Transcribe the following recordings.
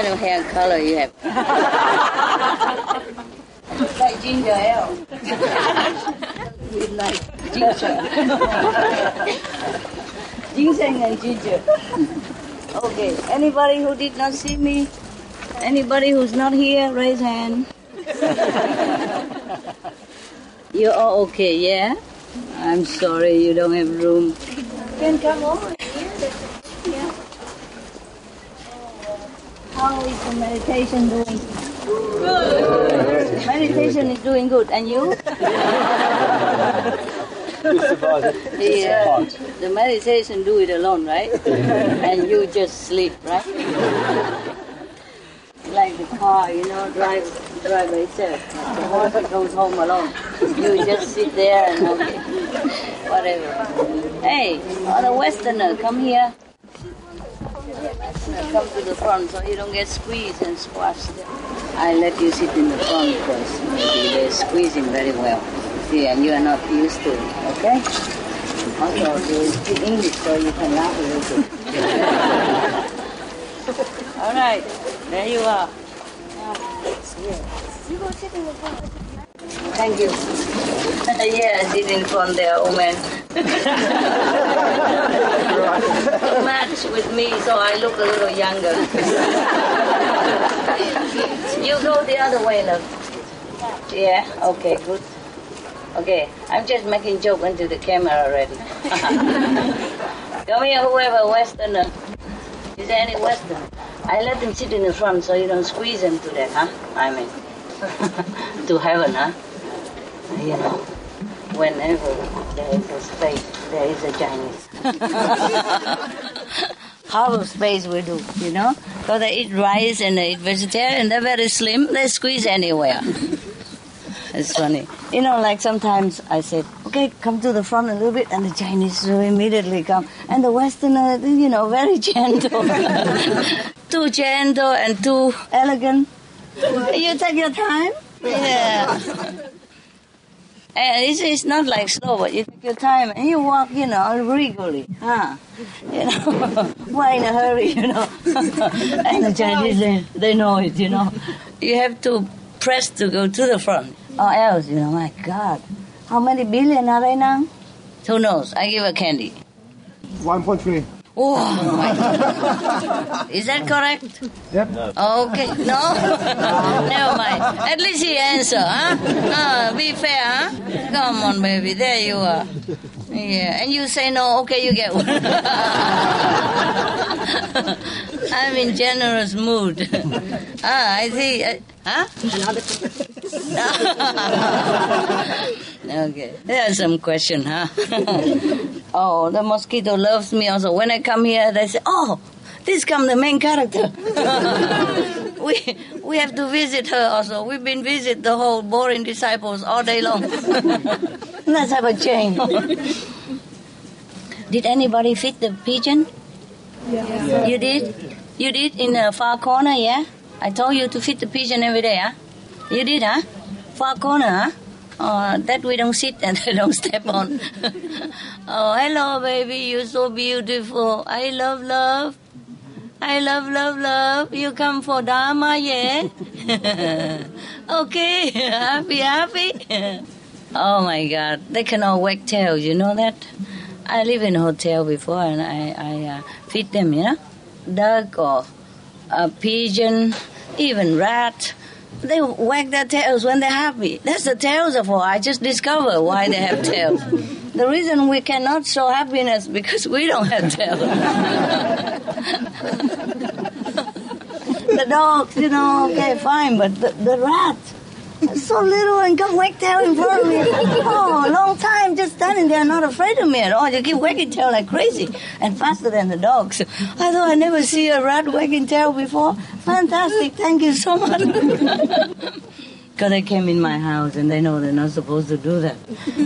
kind of hair color you have? like ginger ale. we like ginger. Ginseng and ginger. Okay. Anybody who did not see me? Anybody who's not here, raise hand. You're all okay, yeah? I'm sorry you don't have room. Can come over here. Yeah. How is the meditation doing? Good. Meditation is doing good. And you? Yeah. The meditation do it alone, right? and you just sleep, right? like the car, you know, drive drive by itself. The horse goes home alone. You just sit there and okay, whatever. Hey, on a westerner, come here. Come to the front so you don't get squeezed and squashed. I let you sit in the front because maybe they're squeezing very well. See, and you are not used to it, okay? Also, you speak English so you can laugh a little bit. All right, there you are. Thank you. yeah, I did in front Uh, there, oh man. Match with me, so I look a little younger. you go the other way, love. Yeah, okay, good. Okay, I'm just making joke into the camera already. Come here, whoever, Westerner. Is there any Western? I let them sit in the front so you don't squeeze them to death, huh? I mean, to heaven, huh? You know, whenever there is a space, there is a Chinese. Half of space we do, you know? Because they eat rice and they eat vegetarian, they're very slim, they squeeze anywhere. It's funny. You know, like sometimes I said, okay, come to the front a little bit, and the Chinese will immediately come. And the Westerner, uh, you know, very gentle. too gentle and too elegant. You take your time. Yeah. And it's, it's not like slow, but you take your time and you walk, you know, regally. Huh? You know, why in a hurry, you know? and the Chinese, they, they know it, you know. You have to press to go to the front. Or else, you know, my God. How many billion are they now? Who knows? I give a candy. 1.3. Oh. Is that correct? Yep. Okay. No? Never mind. At least he answer, huh? Uh, be fair, huh? Come on, baby. There you are. Yeah. And you say no, okay, you get one. I'm in generous mood. ah, I see. Uh, huh? okay. There's some question, huh? oh, the mosquito loves me also. When I come here, they say, oh, this come the main character. we we have to visit her also. We've been visit the whole boring disciples all day long. Let's have a change. Did anybody feed the pigeon? Yeah. You did? You did in the far corner, yeah? I told you to feed the pigeon every day, huh? You did, huh? Far corner, huh? Uh, that we don't sit and they don't step on. oh, hello, baby. You're so beautiful. I love, love. I love, love, love. You come for Dharma, yeah? okay. happy, happy. oh my God. They can all wag tails, you know that? I live in a hotel before and I, I uh, feed them, you know? Duck or a pigeon, even rat. They wag their tails when they're happy. That's the tails of all. I just discovered why they have tails. The reason we cannot show happiness because we don't have tails. the dogs, you know, okay, fine, but the, the rat, so little and come wag tail in front of me. Oh, long time just standing there, not afraid of me at all. You keep wagging tail like crazy and faster than the dogs. I thought I never see a rat wagging tail before. Fantastic, thank you so much. Because they came in my house and they know they're not supposed to do that.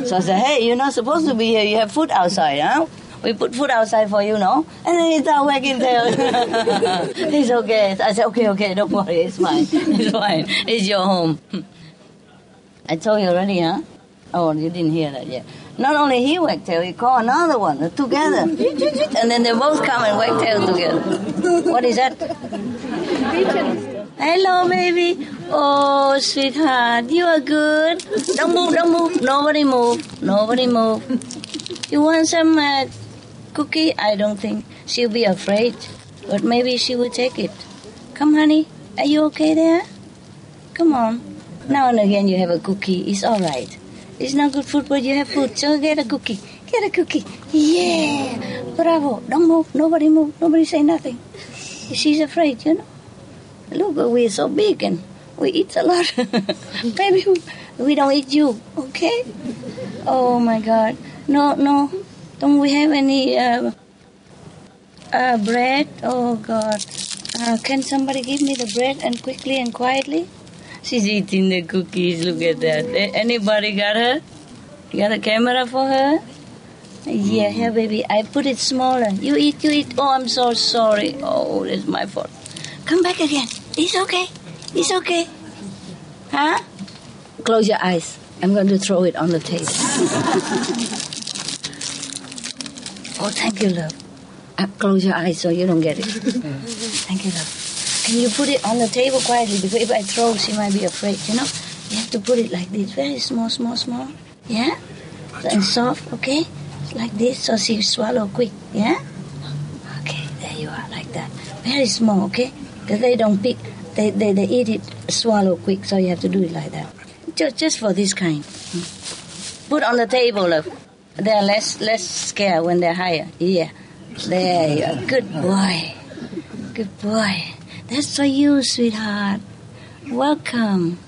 So I said, hey, you're not supposed to be here. You have food outside, huh? We put food outside for you, no? And then he started wagging tail. He's okay. I said, okay, okay, don't worry. It's fine. It's fine. It's your home. I told you already, huh? Oh, you didn't hear that yet. Not only he wagtail, he call another one uh, together, and then they both come and wagtail together. What is that? Hello, baby. Oh, sweetheart, you are good. Don't move, don't move. Nobody move. Nobody move. You want some uh, cookie? I don't think she'll be afraid, but maybe she will take it. Come, honey. Are you okay there? Come on. Now and again you have a cookie. It's all right. It's not good food, but you have food. So get a cookie. Get a cookie. Yeah. Bravo. Don't move. Nobody move. Nobody say nothing. She's afraid, you know. Look, we're so big and we eat a lot. Baby, we don't eat you, okay? Oh my God. No, no. Don't we have any uh, uh, bread? Oh God. Uh, can somebody give me the bread and quickly and quietly? She's eating the cookies. Look at that. Anybody got her? You got a camera for her? Yeah, here, baby. I put it smaller. You eat, you eat. Oh, I'm so sorry. Oh, it's my fault. Come back again. It's okay. It's okay. Huh? Close your eyes. I'm going to throw it on the table. oh, thank you, love. Uh, close your eyes so you don't get it. Thank you, love. Can you put it on the table quietly? Because if I throw, she might be afraid, you know? You have to put it like this. Very small, small, small. Yeah? And soft, okay? Like this, so she swallow quick, yeah? Okay, there you are, like that. Very small, okay? Because they don't pick, they, they, they eat it, swallow quick, so you have to do it like that. Just, just for this kind. Hmm. Put on the table, love. They're less, less scared when they're higher. Yeah. There you are. Good boy. Good boy. That's for you, sweetheart. Welcome.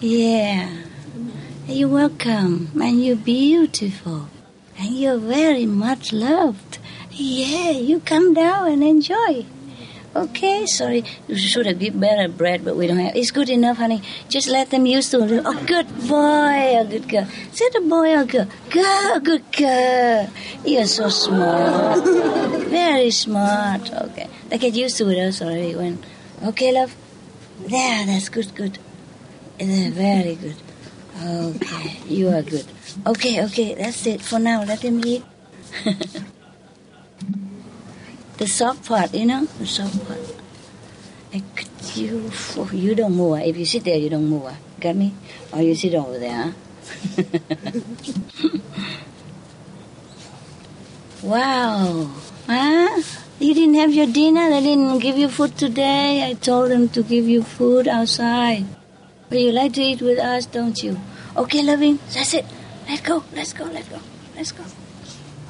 Yeah. You're welcome. And you're beautiful. And you're very much loved. Yeah, you come down and enjoy. Okay, sorry. You should have given better bread, but we don't have. It's good enough, honey. Just let them use to it. Oh, good boy, a good girl. Say the boy or girl. Girl, good girl. You're so smart. Very smart. Okay. They get used to it also when. Okay, love? There, that's good, good. Very good. Okay, you are good. Okay, okay, that's it for now. Let him eat. the soft part, you know, the soft part. I could, you, oh, you don't move. ah. If you sit there, you don't move. ah. Got me? Or you sit over there, huh? wow. Huh? You didn't have your dinner? They didn't give you food today? I told them to give you food outside. But you like to eat with us, don't you? Okay, loving. That's it. Let's go. Let's go. Let's go. Let's go.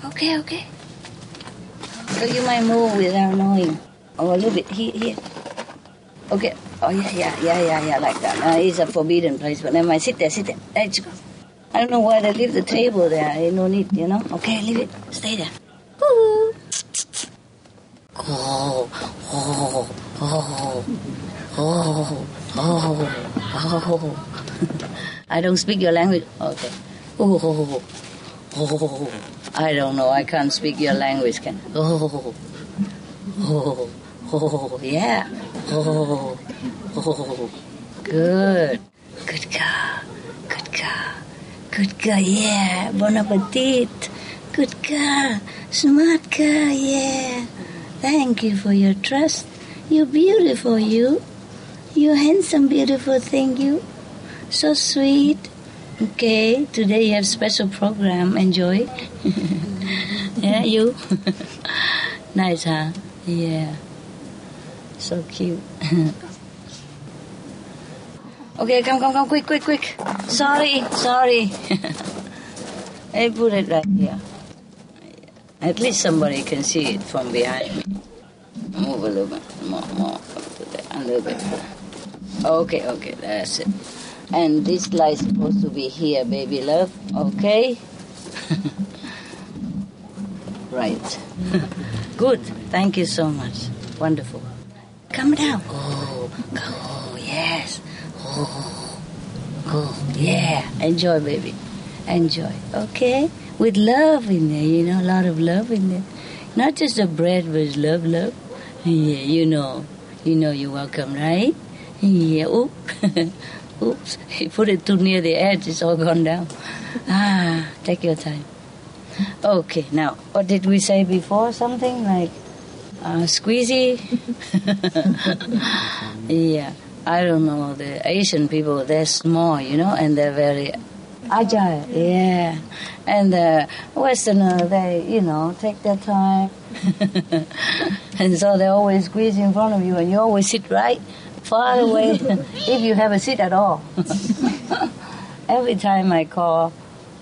Okay, okay. So you might move without knowing. Oh, a little bit. Here, here. Okay. Oh, yeah, yeah, yeah, yeah, yeah, like that. Uh, it's a forbidden place, but never mind. Sit there, sit there. Let's go. I don't know why they leave the table there. Ain't no need, you know? Okay, leave it. Stay there. Woo. Oh, oh, oh, oh, oh, oh. I don't speak your language. Okay. Oh, oh, oh. I don't know. I can't speak your language. Can? Oh, oh, oh, yeah. Oh, oh. Good. Good girl. Good girl. Good girl. Yeah. Bon appetit. Good girl. Smart girl. Yeah. Thank you for your trust. You're beautiful, you. You're handsome, beautiful thing, you. So sweet. Okay, today you have special program. Enjoy. yeah, you. nice, huh? Yeah. So cute. okay, come, come, come, quick, quick, quick. Sorry, sorry. I put it right here. At least somebody can see it from behind me. Move a little bit more, more a little bit. Okay, okay, that's it. And this light is supposed to be here, baby love. Okay. right. Good. Thank you so much. Wonderful. Come down. Oh, oh, yes. Oh, oh, yeah. Enjoy, baby. Enjoy. Okay? With love in there, you know, a lot of love in there. Not just the bread, but love, love. Yeah, you know. You know you're welcome, right? Yeah. Oop. Oops, he put it too near the edge, it's all gone down. Ah, take your time. Okay, now, what did we say before? Something like uh, squeezy? yeah, I don't know. The Asian people, they're small, you know, and they're very agile. Yeah. And the Westerner, they, you know, take their time. and so they always squeeze in front of you, and you always sit right far away if you have a seat at all. Every time I call,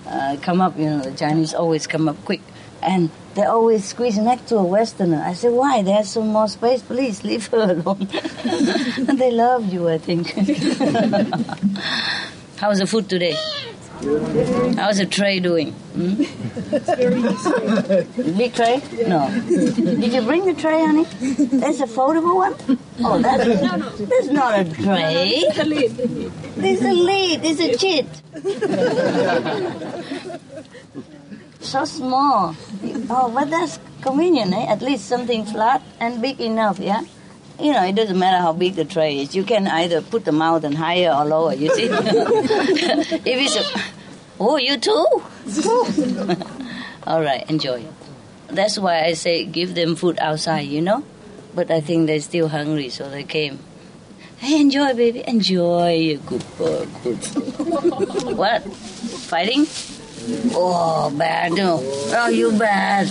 uh, come up, you know, the Chinese always come up quick. And they always squeeze next to a Westerner. I say, why? There's some more space. Please leave her alone. and they love you, I think. How's the food today? How's the tray doing? Hmm? Big tray? No. Did you bring the tray, honey? That's a foldable one? Oh, that's, no, no. that's not a tray. This is a lid. This a lid, is a chit. so small. Oh, but that's convenient, eh? At least something flat and big enough, yeah? You know, it doesn't matter how big the tray is. You can either put the mountain higher or lower, you see? if it's a, oh, you too? All right, enjoy. That's why I say give them food outside, you know? But I think they're still hungry, so they came. Hey, enjoy, baby. Enjoy. Good boy. Good what? Fighting? Oh, bad. No. Oh, you bad.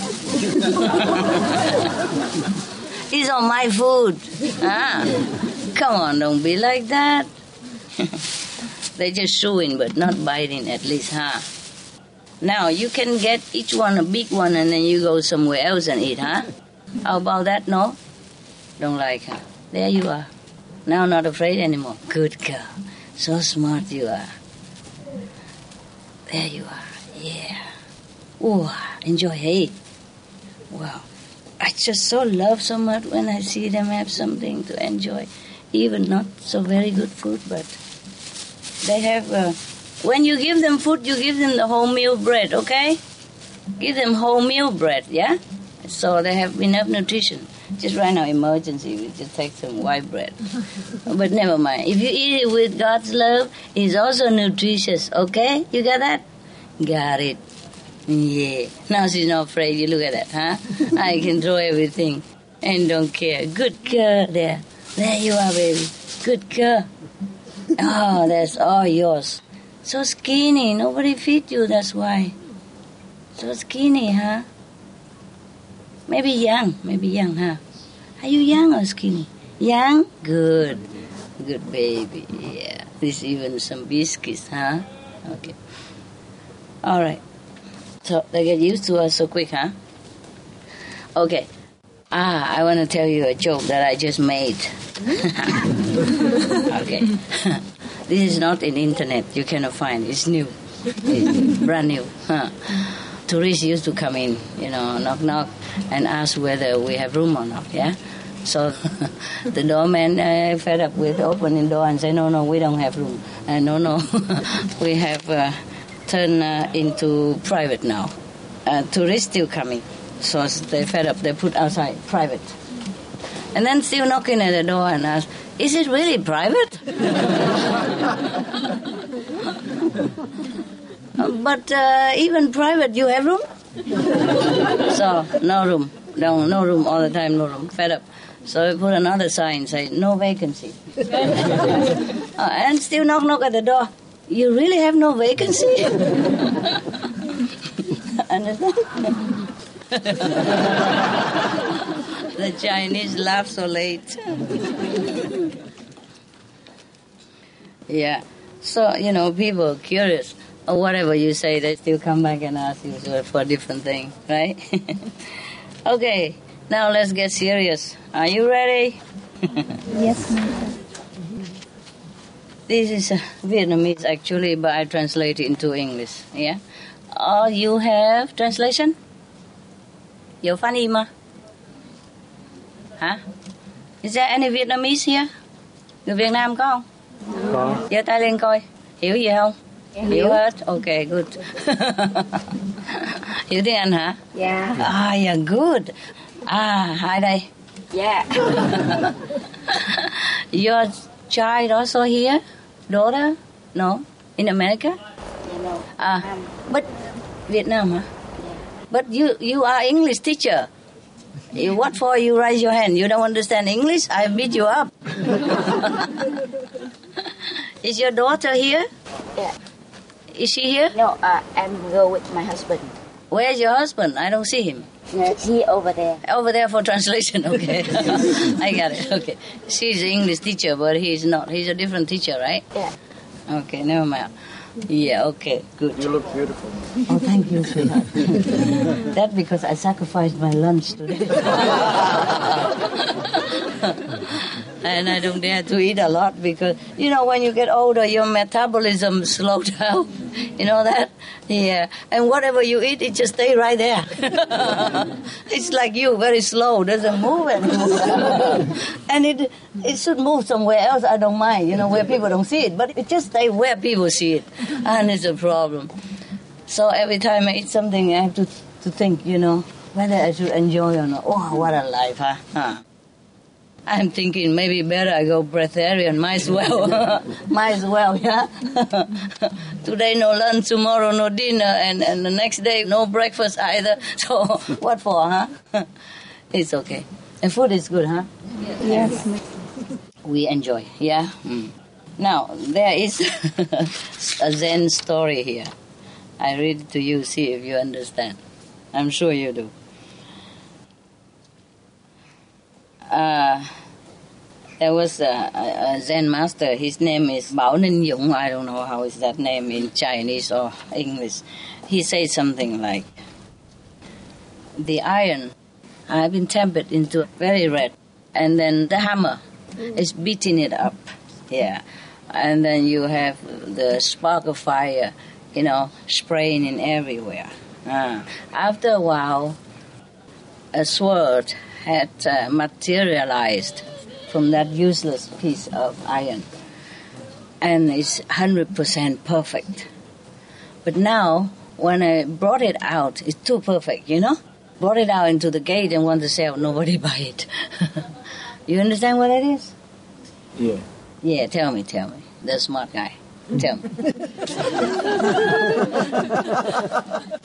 He's on my food. Ah. Come on, don't be like that. They're just chewing but not biting at least, huh? Now, you can get each one a big one and then you go somewhere else and eat, huh? How about that, no? Don't like her. There you are. Now not afraid anymore. Good girl. So smart you are. There you are. Yeah. Oh, enjoy. Hey. Wow. I just so love so much when I see them have something to enjoy. Even not so very good food, but they have. Uh, when you give them food, you give them the wholemeal bread, okay? Give them wholemeal bread, yeah? So they have enough nutrition. Just right now, emergency, we just take some white bread. but never mind. If you eat it with God's love, it's also nutritious, okay? You got that? Got it. Yeah. Now she's not afraid. You look at that, huh? I can throw everything and don't care. Good girl there. There you are, baby. Good girl. Oh, that's all yours. So skinny. Nobody feed you, that's why. So skinny, huh? Maybe young. Maybe young, huh? Are you young or skinny? Young? Good. Good baby. Yeah. There's even some biscuits, huh? Okay. All right. So they get used to us so quick, huh? Okay. Ah, I want to tell you a joke that I just made. okay. this is not in internet. You cannot find. It's new. It's brand new. Huh. Tourists used to come in, you know, knock knock, and ask whether we have room or not. Yeah. So the doorman uh, fed up with opening door and say, no, no, we don't have room. Uh, no, no, we have. Uh, turned uh, into private now. Uh, tourists still coming, so they fed up. They put outside private, and then still knocking at the door and ask, "Is it really private?" but uh, even private, you have room. so no room, no no room all the time, no room. Fed up. So we put another sign saying no vacancy, uh, and still knock knock at the door. You really have no vacancy? Understand? the Chinese laugh so late. yeah. So, you know, people curious. Or whatever you say, they still come back and ask you for a different thing, right? okay, now let's get serious. Are you ready? yes, Master. This is uh, Vietnamese actually, but I translate it into English. Yeah. Oh, you have translation? You funny ma. Huh? Is there any Vietnamese here? Người Việt Nam có không? Có. Giơ tay lên coi. Hiểu gì không? Em hiểu. hết. Ok, good. hiểu tiếng Anh hả? Dạ. Yeah. Ah, yeah, good. Ah, hi đây. Yeah. Your child also here? Daughter? No? In America? You know. Ah, Um, but Vietnam, huh? But you you are English teacher. You, what for you raise your hand? You don't understand English? I beat you up. Is your daughter here? Yeah. Is she here? No, uh, I'm go with my husband. Where's your husband? I don't see him. He over there. Over there for translation, okay. I got it, okay. She's an English teacher, but he's not. He's a different teacher, right? Yeah. Okay, never mind. Yeah, okay, good. You look beautiful. Oh, thank you, sweetheart. that because I sacrificed my lunch today. and I don't dare to eat a lot because, you know, when you get older, your metabolism slows down. You know that? Yeah. And whatever you eat, it just stay right there. it's like you, very slow, doesn't move anymore. and it it should move somewhere else. I don't mind, you know, where people don't see it, but it just stay where people see it, and it's a problem. So every time I eat something, I have to to think, you know, whether I should enjoy or not. Oh, what a life, huh? huh? I'm thinking maybe better I go breatharian. Might as well. Might as well, yeah. Today no lunch, tomorrow no dinner, and, and the next day no breakfast either. So what for, huh? it's okay. And food is good, huh? Yes. we enjoy. Yeah. Mm. Now there is a Zen story here. I read it to you. See if you understand. I'm sure you do. Uh, there was a, a, Zen master. His name is Bao Ninh Yung. I don't know how is that name in Chinese or English. He said something like, "The iron, I've been tempered into very red, and then the hammer is beating it up. Yeah, and then you have the spark of fire, you know, spraying in everywhere. Ah. After a while, a sword had uh, materialized from that useless piece of iron, and it's hundred percent perfect. But now, when I brought it out, it's too perfect, you know. Brought it out into the gate and want to sell, nobody buy it. you understand what it is? Yeah. Yeah, tell me, tell me. The smart guy. Tell me.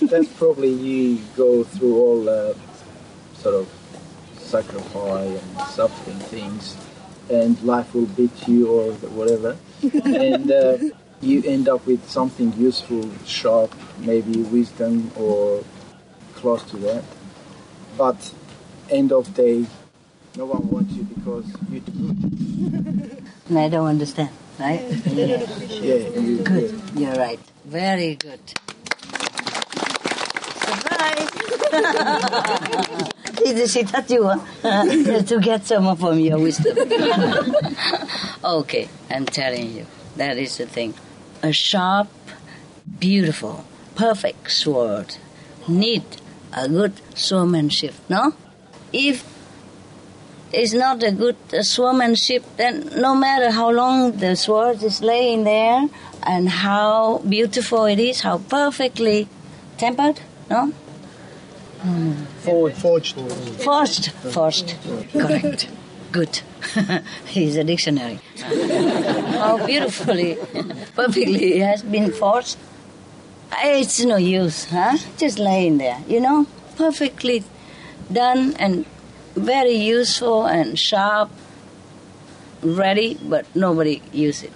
That's probably you go through all uh, sort of sacrifice and suffering things, and life will beat you or whatever, and uh, you end up with something useful, sharp, maybe wisdom or close to that. But end of day, no one wants you because you're good. And I don't understand, right? Yeah. Yeah, you, Good. You're right. Very good. Surprise! she, she touched you to get some from your wisdom. okay, I'm telling you, that is the thing. A sharp, beautiful, perfect sword need a good swordsmanship, no? If it's not a good uh, swordsmanship, then no matter how long the sword is laying there and how beautiful it is, how perfectly tempered, no? Forged. Forged. Forged. Forged. Correct. Good. He's a dictionary. how beautifully, perfectly it has been forged. It's no use, huh? Just laying there, you know? Perfectly done and very useful and sharp, ready, but nobody use it.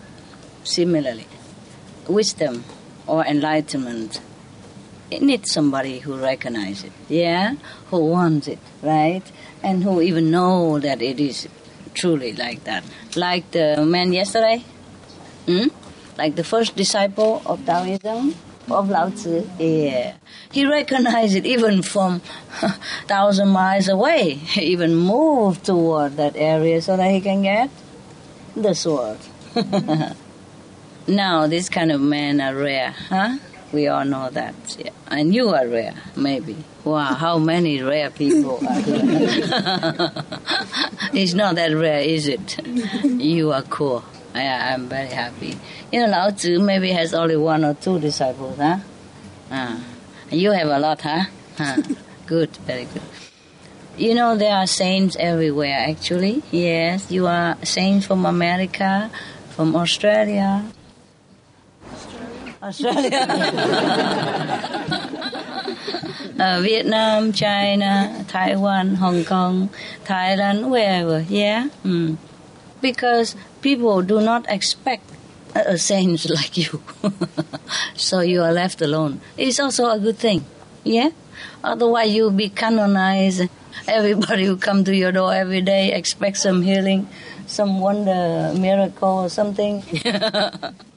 Similarly, wisdom or enlightenment, it needs somebody who recognize it, yeah, who wants it, right, and who even know that it is truly like that. Like the man yesterday, hmm? like the first disciple of Taoism, of Lao Tzu, yeah. He recognized it even from thousand miles away. He even moved toward that area so that he can get the sword. now, this kind of men are rare, huh? We all know that. Yeah. And you are rare, maybe. Wow, how many rare people are here? it's not that rare, is it? You are cool. Yeah, I'm very happy. You know, Lao Tzu maybe has only one or two disciples, huh? Ah. You have a lot, huh? huh. good, very good. You know, there are saints everywhere, actually. Yes, you are saints from America, from Australia, Australia, uh, Vietnam, China, Taiwan, Hong Kong, Thailand, wherever. Yeah, mm. because people do not expect a saint like you, so you are left alone. It's also a good thing. Yeah, otherwise you'll be canonized. Everybody who come to your door every day expect some healing, some wonder miracle or something.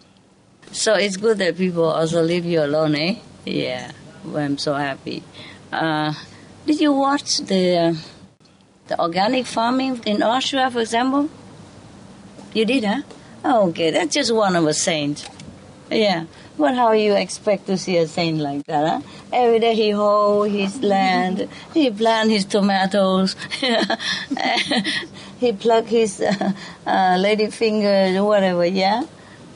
So it's good that people also leave you alone, eh? Yeah, well, I'm so happy. Uh, did you watch the uh, the organic farming in Austria, for example? You did, huh? Oh, okay, that's just one of a saint. Yeah, but how you expect to see a saint like that, huh? Every day he hoe his land, he plant his tomatoes, he pluck his uh, uh, lady fingers, whatever, yeah?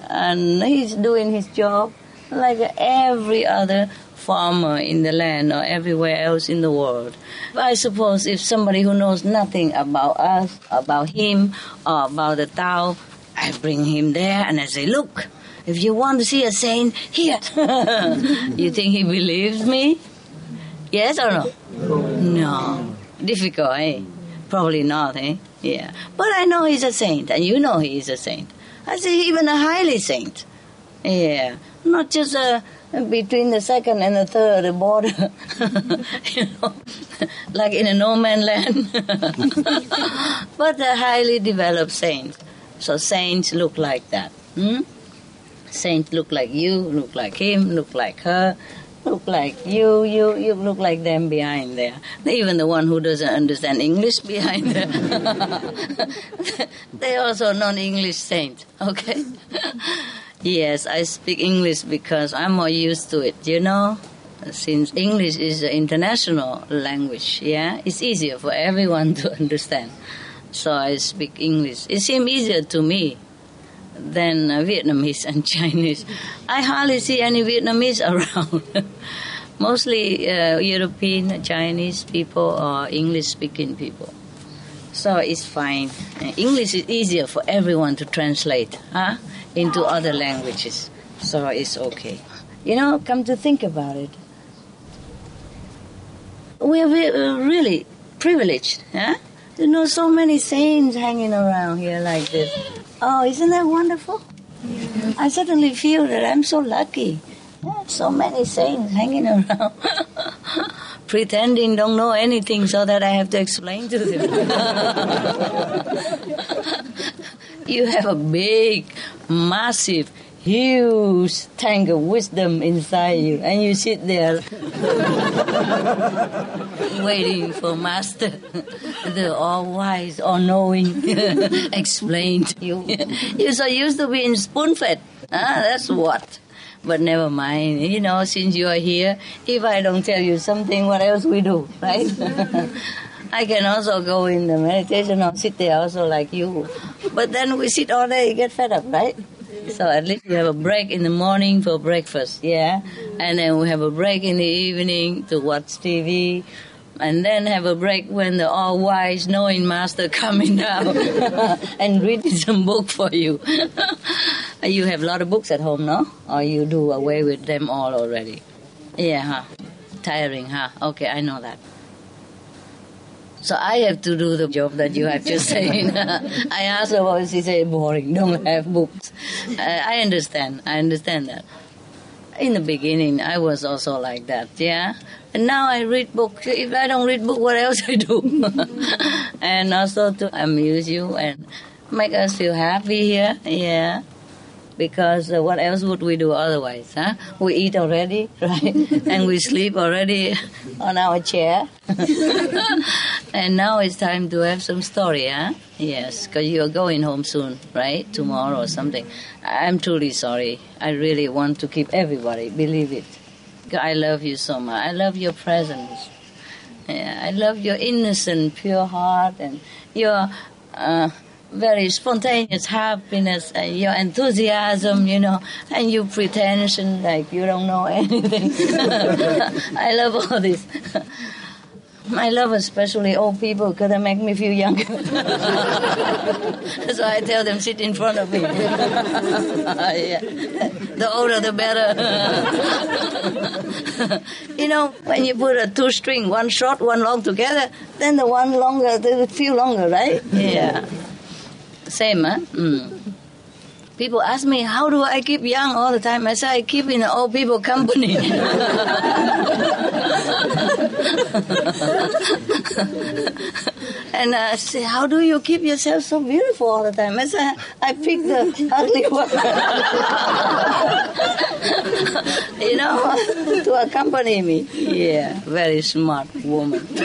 And he's doing his job like every other farmer in the land or everywhere else in the world. I suppose if somebody who knows nothing about us, about him, or about the Tao, I bring him there and I say, look, if you want to see a saint, here. you think he believes me? Yes or no? No. Difficult, eh? Probably not, eh? Yeah. But I know he's a saint, and you know he is a saint. Say even a highly saint. Yeah, not just a between the second and the third border, you know, like in a no man land, but a highly developed saint. So saints look like that. Hmm? Saints look like you, look like him, look like her, look like you, you, you look like them behind there. Even the one who doesn't understand English behind there. they also non-English saint, okay? yes, I speak English because I'm more used to it, you know? Since English is an international language, yeah? It's easier for everyone to understand. So I speak English. It seems easier to me than uh, Vietnamese and Chinese. I hardly see any Vietnamese around. Mostly uh, European, Chinese people or English speaking people. So it's fine. English is easier for everyone to translate huh, into other languages. So it's okay. You know, come to think about it, we are uh, really privileged. Huh? You know, so many saints hanging around here like this. Oh, isn't that wonderful? I suddenly feel that I'm so lucky. Yeah, so many saints hanging around, pretending don't know anything so that I have to explain to them. you have a big, massive, huge tank of wisdom inside you, and you sit there waiting for Master, the all wise, all knowing, explain to you. You're so used to being spoon fed. Ah, that's what. But never mind, you know, since you are here, if I don't tell you something, what else we do, right? I can also go in the meditation or sit there also like you. But then we sit all day, you get fed up, right? So at least we have a break in the morning for breakfast, yeah? And then we have a break in the evening to watch TV. And then have a break when the all wise knowing master coming down and reading some book for you. you have a lot of books at home, no? Or you do away with them all already? Yeah, huh? Tiring, huh? Okay, I know that. So I have to do the job that you have just said. I asked her what she said, boring, don't have books. I I understand, I understand that. In the beginning, I was also like that, yeah. And now I read books. If I don't read book, what else I do? and also to amuse you and make us feel happy here, yeah. Because uh, what else would we do otherwise, huh? We eat already, right? and we sleep already on our chair. and now it's time to have some story, huh? Yes, because you're going home soon, right? Tomorrow or something. I'm truly sorry. I really want to keep everybody, believe it. I love you so much. I love your presence. Yeah, I love your innocent, pure heart and your uh, very spontaneous happiness and your enthusiasm, you know, and your pretension like you don't know anything. I love all this. I love especially old people because they make me feel younger. so I tell them sit in front of me. yeah. The older, the better. you know, when you put a two string, one short, one long together, then the one longer, they feel longer, right? Yeah. Same, huh? Mm. People ask me, how do I keep young all the time? I say, I keep in old people company. and I say, how do you keep yourself so beautiful all the time? I say, I pick the ugly one. you know, to accompany me. Yeah, very smart woman.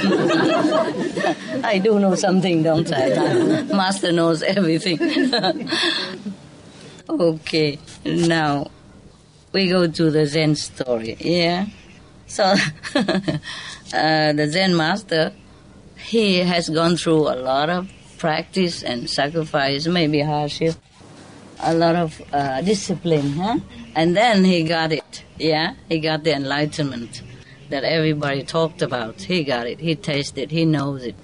I do know something, don't I? Master knows everything. okay, now we go to the Zen story. Yeah. So, uh, the Zen master, he has gone through a lot of practice and sacrifice, maybe hardship, a lot of uh, discipline, huh? And then he got it. Yeah, he got the enlightenment that everybody talked about. He got it. He tasted. He knows it.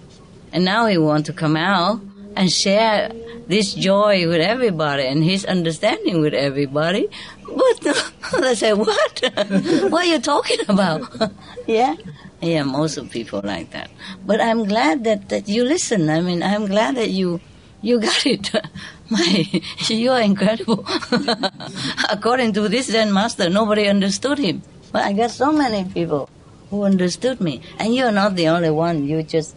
And now he wants to come out and share this joy with everybody and his understanding with everybody. But they say, what? what are you talking about? yeah? Yeah, most of people like that. But I'm glad that, that you listen. I mean, I'm glad that you you got it. My, you are incredible. According to this Zen master, nobody understood him. But I got so many people who understood me. And you're not the only one. You're just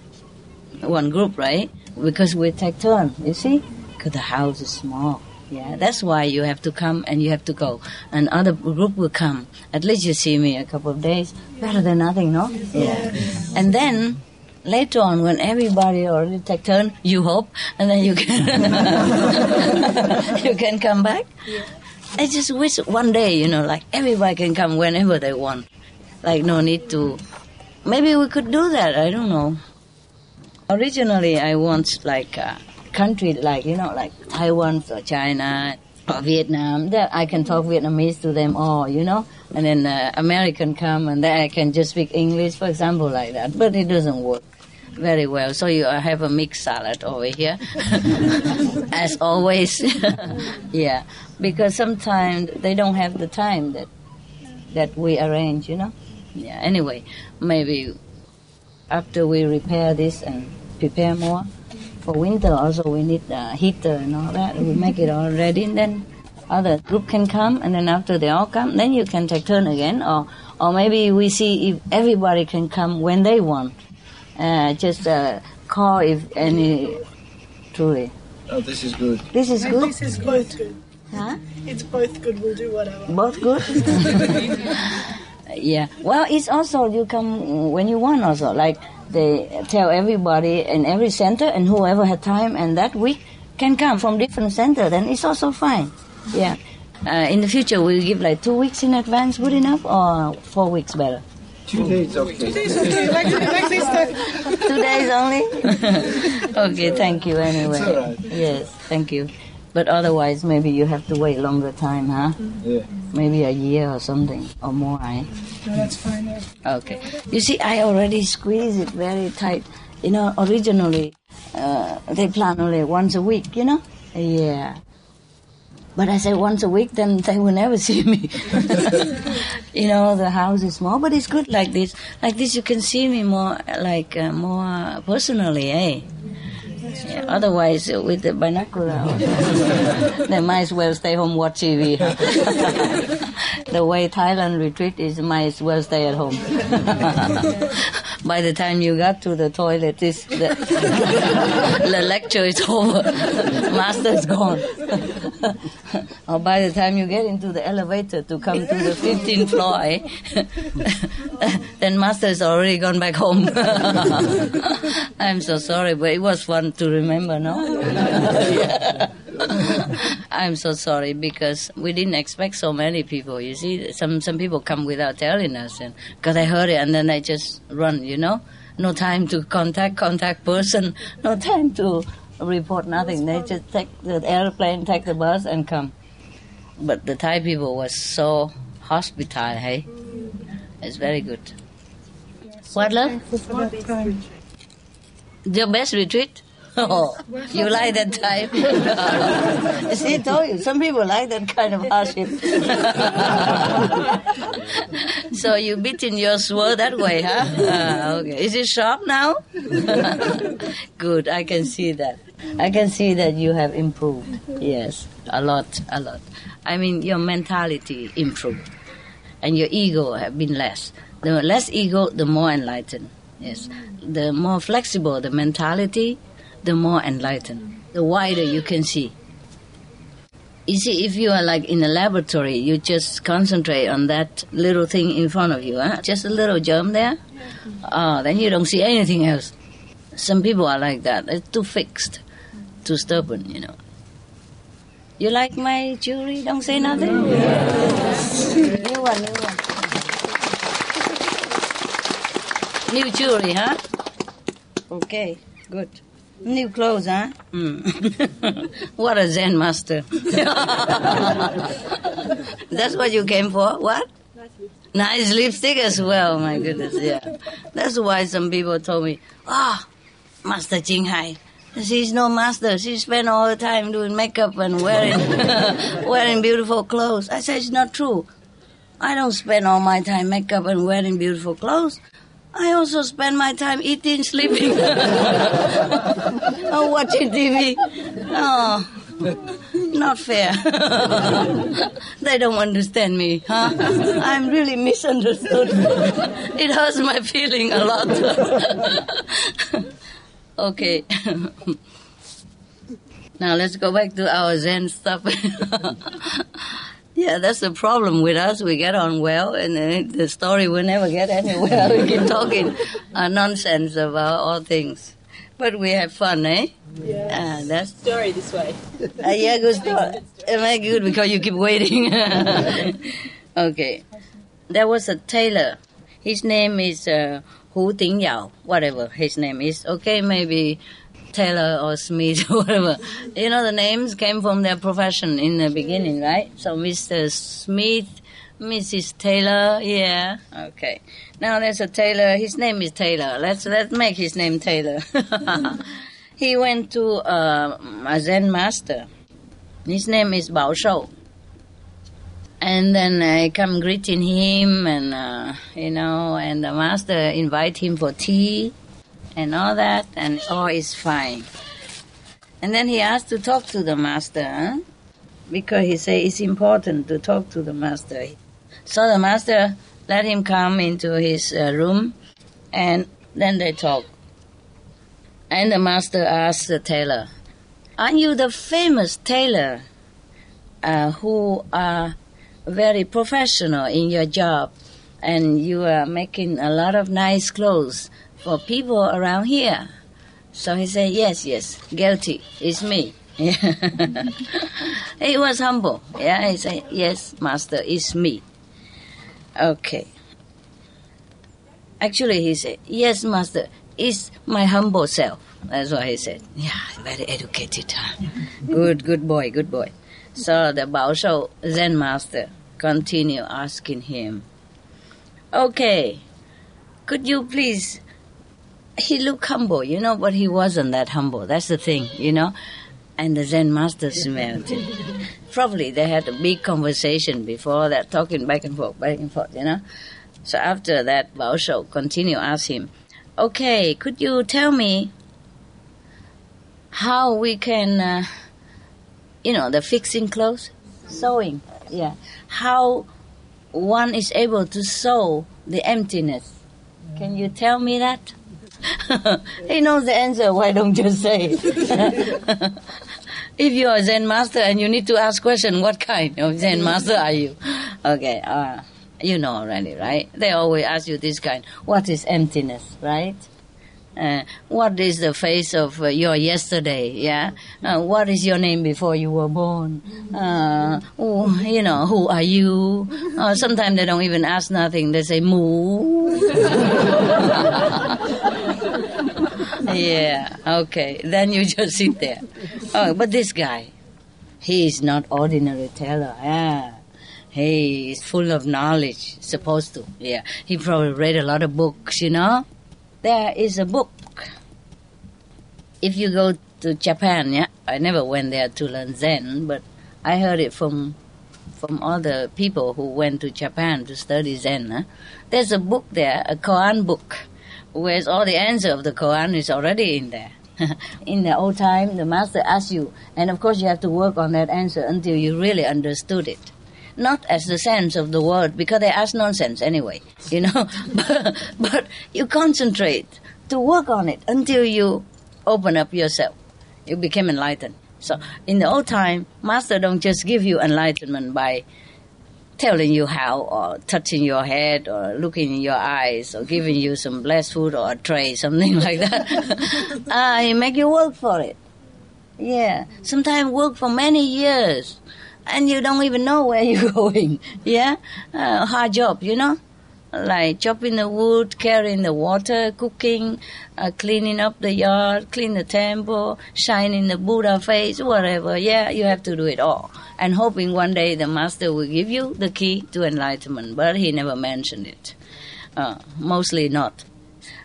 one group, right? Because we take turn, you see? Because the house is small. Yeah, that's why you have to come and you have to go. And other group will come. At least you see me a couple of days. Better than nothing, no? Yeah. And then later on, when everybody already take turn, you hope, and then you can you can come back. I just wish one day, you know, like everybody can come whenever they want. Like no need to. Maybe we could do that. I don't know. Originally, I want like a country like you know like Taiwan or China or Vietnam that I can talk Vietnamese to them all, you know, and then uh, American come and then I can just speak English, for example, like that. But it doesn't work very well. So you have a mixed salad over here, as always. yeah, because sometimes they don't have the time that that we arrange, you know. Yeah. Anyway, maybe after we repair this and prepare more for winter, also we need a heater and all that. We make it all ready, and then other group can come, and then after they all come, then you can take turn again, or or maybe we see if everybody can come when they want. Uh, just uh, call if any truly. Oh, this is good. This is good. This is both good. Huh? It's both good. We'll do whatever. Both good. yeah. Well, it's also you come when you want. Also, like they tell everybody in every center, and whoever had time and that week can come from different center. Then it's also fine. Yeah. Uh, in the future, we'll give like two weeks in advance. Good enough, or four weeks better. Two days, okay. It's okay. Like, like this time. Two days only. okay. Thank you. Anyway. It's all right. Yes. Thank you. But otherwise, maybe you have to wait longer time, huh? Yeah. Maybe a year or something, or more, eh? No, that's fine. yeah. Okay. You see, I already squeeze it very tight. You know, originally uh, they plan only once a week. You know. Yeah. But I say once a week, then they will never see me. you know, the house is small, but it's good like this. Like this, you can see me more, like uh, more personally, eh? Yeah, otherwise, uh, with the binocular, they might as well stay home watch TV. the way Thailand retreat is, might as well stay at home. By the time you got to the toilet, this the, the lecture is over. Master is gone. or by the time you get into the elevator to come to the 15th floor, eh? then master is already gone back home. I'm so sorry, but it was fun to remember, no? I'm so sorry because we didn't expect so many people. You see, some some people come without telling us, and because I heard it, and then I just run. You know, no time to contact contact person, no time to report nothing. They just take the airplane, take the bus, and come. But the Thai people was so hospitable. Hey, it's very good. What love? For. Your best retreat? Oh, you like that type? See, I told you, some people like that kind of hardship. so you beating your sword that way, huh? Ah, okay. Is it sharp now? Good, I can see that. I can see that you have improved. Yes, a lot, a lot. I mean, your mentality improved, and your ego have been less. The less ego, the more enlightened. Yes, the more flexible the mentality, the more enlightened. The wider you can see. You see, if you are like in a laboratory, you just concentrate on that little thing in front of you, huh? just a little germ there. Oh, then you don't see anything else. Some people are like that. They're too fixed, too stubborn, you know. You like my jewelry? Don't say nothing. New one, new one. New jewelry, huh? Okay, good. New clothes, huh? Mm. what a Zen master. That's what you came for? What? Nice lipstick as well, my goodness, yeah. That's why some people told me, ah, oh, Master Ching Hai. She's no master. She spent all her time doing makeup and wearing wearing beautiful clothes. I said it's not true. I don't spend all my time makeup and wearing beautiful clothes. I also spend my time eating, sleeping, or oh, watching TV. Oh, not fair. they don't understand me, huh? I'm really misunderstood. it hurts my feeling a lot. okay. now let's go back to our Zen stuff. Yeah, that's the problem with us. We get on well, and uh, the story will never get anywhere. we keep talking uh, nonsense about all things. But we have fun, eh? Yeah. Uh, that's Story this way. uh, yeah, good story. Am I good because you keep waiting? okay. There was a tailor. His name is uh, Hu Ting Yao, whatever his name is. Okay, maybe Taylor or Smith or whatever. You know, the names came from their profession in the beginning, right? So Mr. Smith, Mrs. Taylor, yeah, okay. Now there's a Taylor. His name is Taylor. Let's let's make his name Taylor. he went to uh, a Zen master. His name is Bao Shou. And then I come greeting him, and uh, you know, and the master invite him for tea and all that, and all is fine. And then he asked to talk to the master, huh? because he said it's important to talk to the master. So the master let him come into his uh, room, and then they talk. And the master asked the tailor, "Aren't you the famous tailor uh, who are very professional in your job, and you are making a lot of nice clothes?" For people around here. So he said, yes, yes, guilty, it's me. he was humble. Yeah, he said, yes, master, it's me. Okay. Actually, he said, yes, master, it's my humble self. That's what he said. Yeah, very educated. Huh? good, good boy, good boy. So the Bao Shou Zen master continued asking him, okay, could you please he looked humble, you know, but he wasn't that humble. That's the thing, you know. And the Zen master smelled it. Probably they had a big conversation before that, talking back and forth, back and forth, you know. So after that, Bao Shou continue ask him, okay, could you tell me how we can, uh, you know, the fixing clothes, sewing, yeah, how one is able to sew the emptiness. Can you tell me that? he knows the answer. Why don't you say if you are Zen master and you need to ask question, what kind of Zen master are you? Okay, uh, you know already, right? They always ask you this kind. What is emptiness, right? Uh, what is the face of uh, your yesterday? Yeah. Uh, what is your name before you were born? Uh, you know, who are you? Uh, sometimes they don't even ask nothing. They say moo. yeah. Okay. Then you just sit there. Oh, but this guy, he is not ordinary teller. Yeah. He is full of knowledge. Supposed to. Yeah. He probably read a lot of books. You know. There is a book if you go to Japan, yeah, I never went there to learn Zen, but I heard it from from other people who went to Japan to study Zen. Huh? There's a book there, a koan book, where all the answer of the koan is already in there. in the old time, the master asks you, and of course you have to work on that answer until you really understood it. Not as the sense of the word, because they ask nonsense anyway, you know. but, but you concentrate to work on it until you open up yourself. You become enlightened. So in the old time, master don't just give you enlightenment by telling you how or touching your head or looking in your eyes or giving you some blessed food or a tray, something like that. ah, he make you work for it. Yeah. Sometimes work for many years and you don't even know where you're going. Yeah. Uh, hard job, you know? Like chopping the wood, carrying the water, cooking, uh, cleaning up the yard, clean the temple, shining the Buddha face, whatever. Yeah, you have to do it all. And hoping one day the master will give you the key to enlightenment, but he never mentioned it. Uh, mostly not.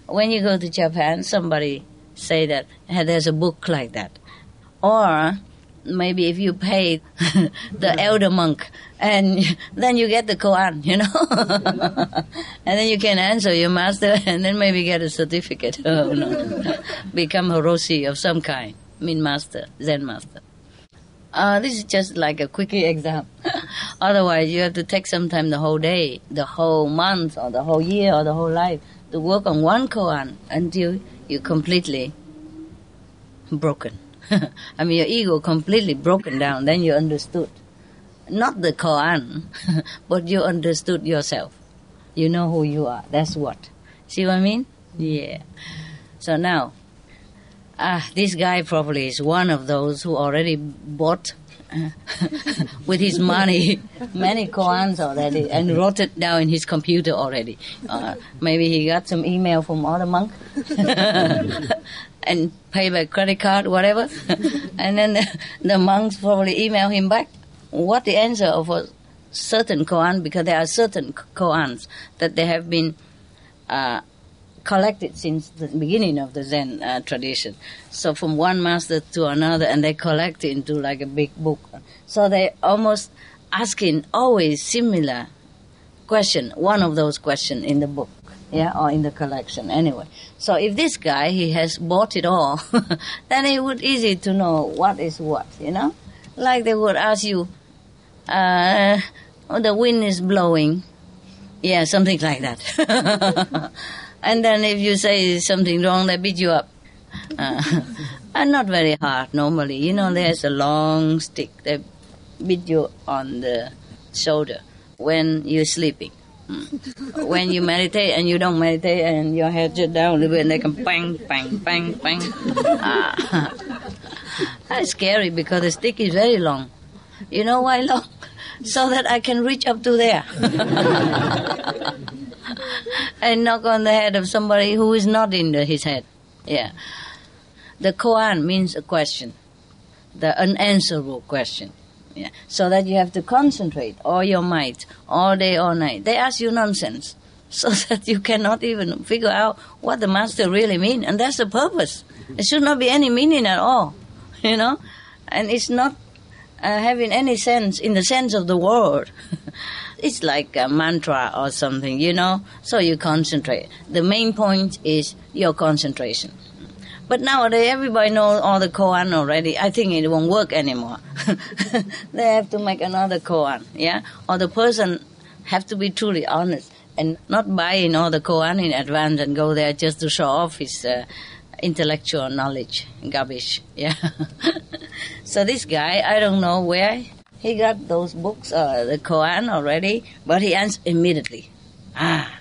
When you go to Japan, somebody say that hey, there's a book like that. Or maybe if you pay the elder monk and then you get the koan you know? And then you can answer your master and then maybe get a certificate oh, no. become a roshi of some kind. Mean master zen master. Uh, this is just like a quickie exam. Otherwise you have to take some time the whole day the whole month or the whole year or the whole life to work on one koan until you completely broken. I mean, your ego completely broken down. Then you understood, not the koan, but you understood yourself. You know who you are. That's what. See what I mean? Yeah. So now, ah, this guy probably is one of those who already bought with his money many koans already and wrote it down in his computer already. Uh, maybe he got some email from other monk and pay by credit card, whatever. and then the, the, monks probably email him back what the answer of a certain koan, because there are certain koans that they have been uh, collected since the beginning of the Zen uh, tradition. So from one master to another, and they collect it into like a big book. So they almost asking always similar question, one of those questions in the book yeah, or in the collection anyway. So if this guy he has bought it all, then it would easy to know what is what, you know. Like they would ask you, uh, oh, the wind is blowing, yeah, something like that. and then if you say something wrong, they beat you up. Uh, and not very hard normally, you know. There's a long stick they beat you on the shoulder when you're sleeping when you meditate and you don't meditate and your head just down a little bit and they can bang, bang, bang, bang. Ah. That's scary because the stick is very long. You know why long? So that I can reach up to there and knock on the head of somebody who is not in the, his head. Yeah. The koan means a question, the unanswerable question. Yeah. So that you have to concentrate all your might, all day, all night. They ask you nonsense, so that you cannot even figure out what the master really mean, and that's the purpose. It should not be any meaning at all, you know, and it's not uh, having any sense in the sense of the word. it's like a mantra or something, you know. So you concentrate. The main point is your concentration. But nowadays, everybody knows all the koan already. I think it won't work anymore. they have to make another koan, yeah? Or the person have to be truly honest and not buying all the koan in advance and go there just to show off his uh, intellectual knowledge, garbage, yeah? so this guy, I don't know where he got those books, uh, the koan already, but he answered immediately. Ah.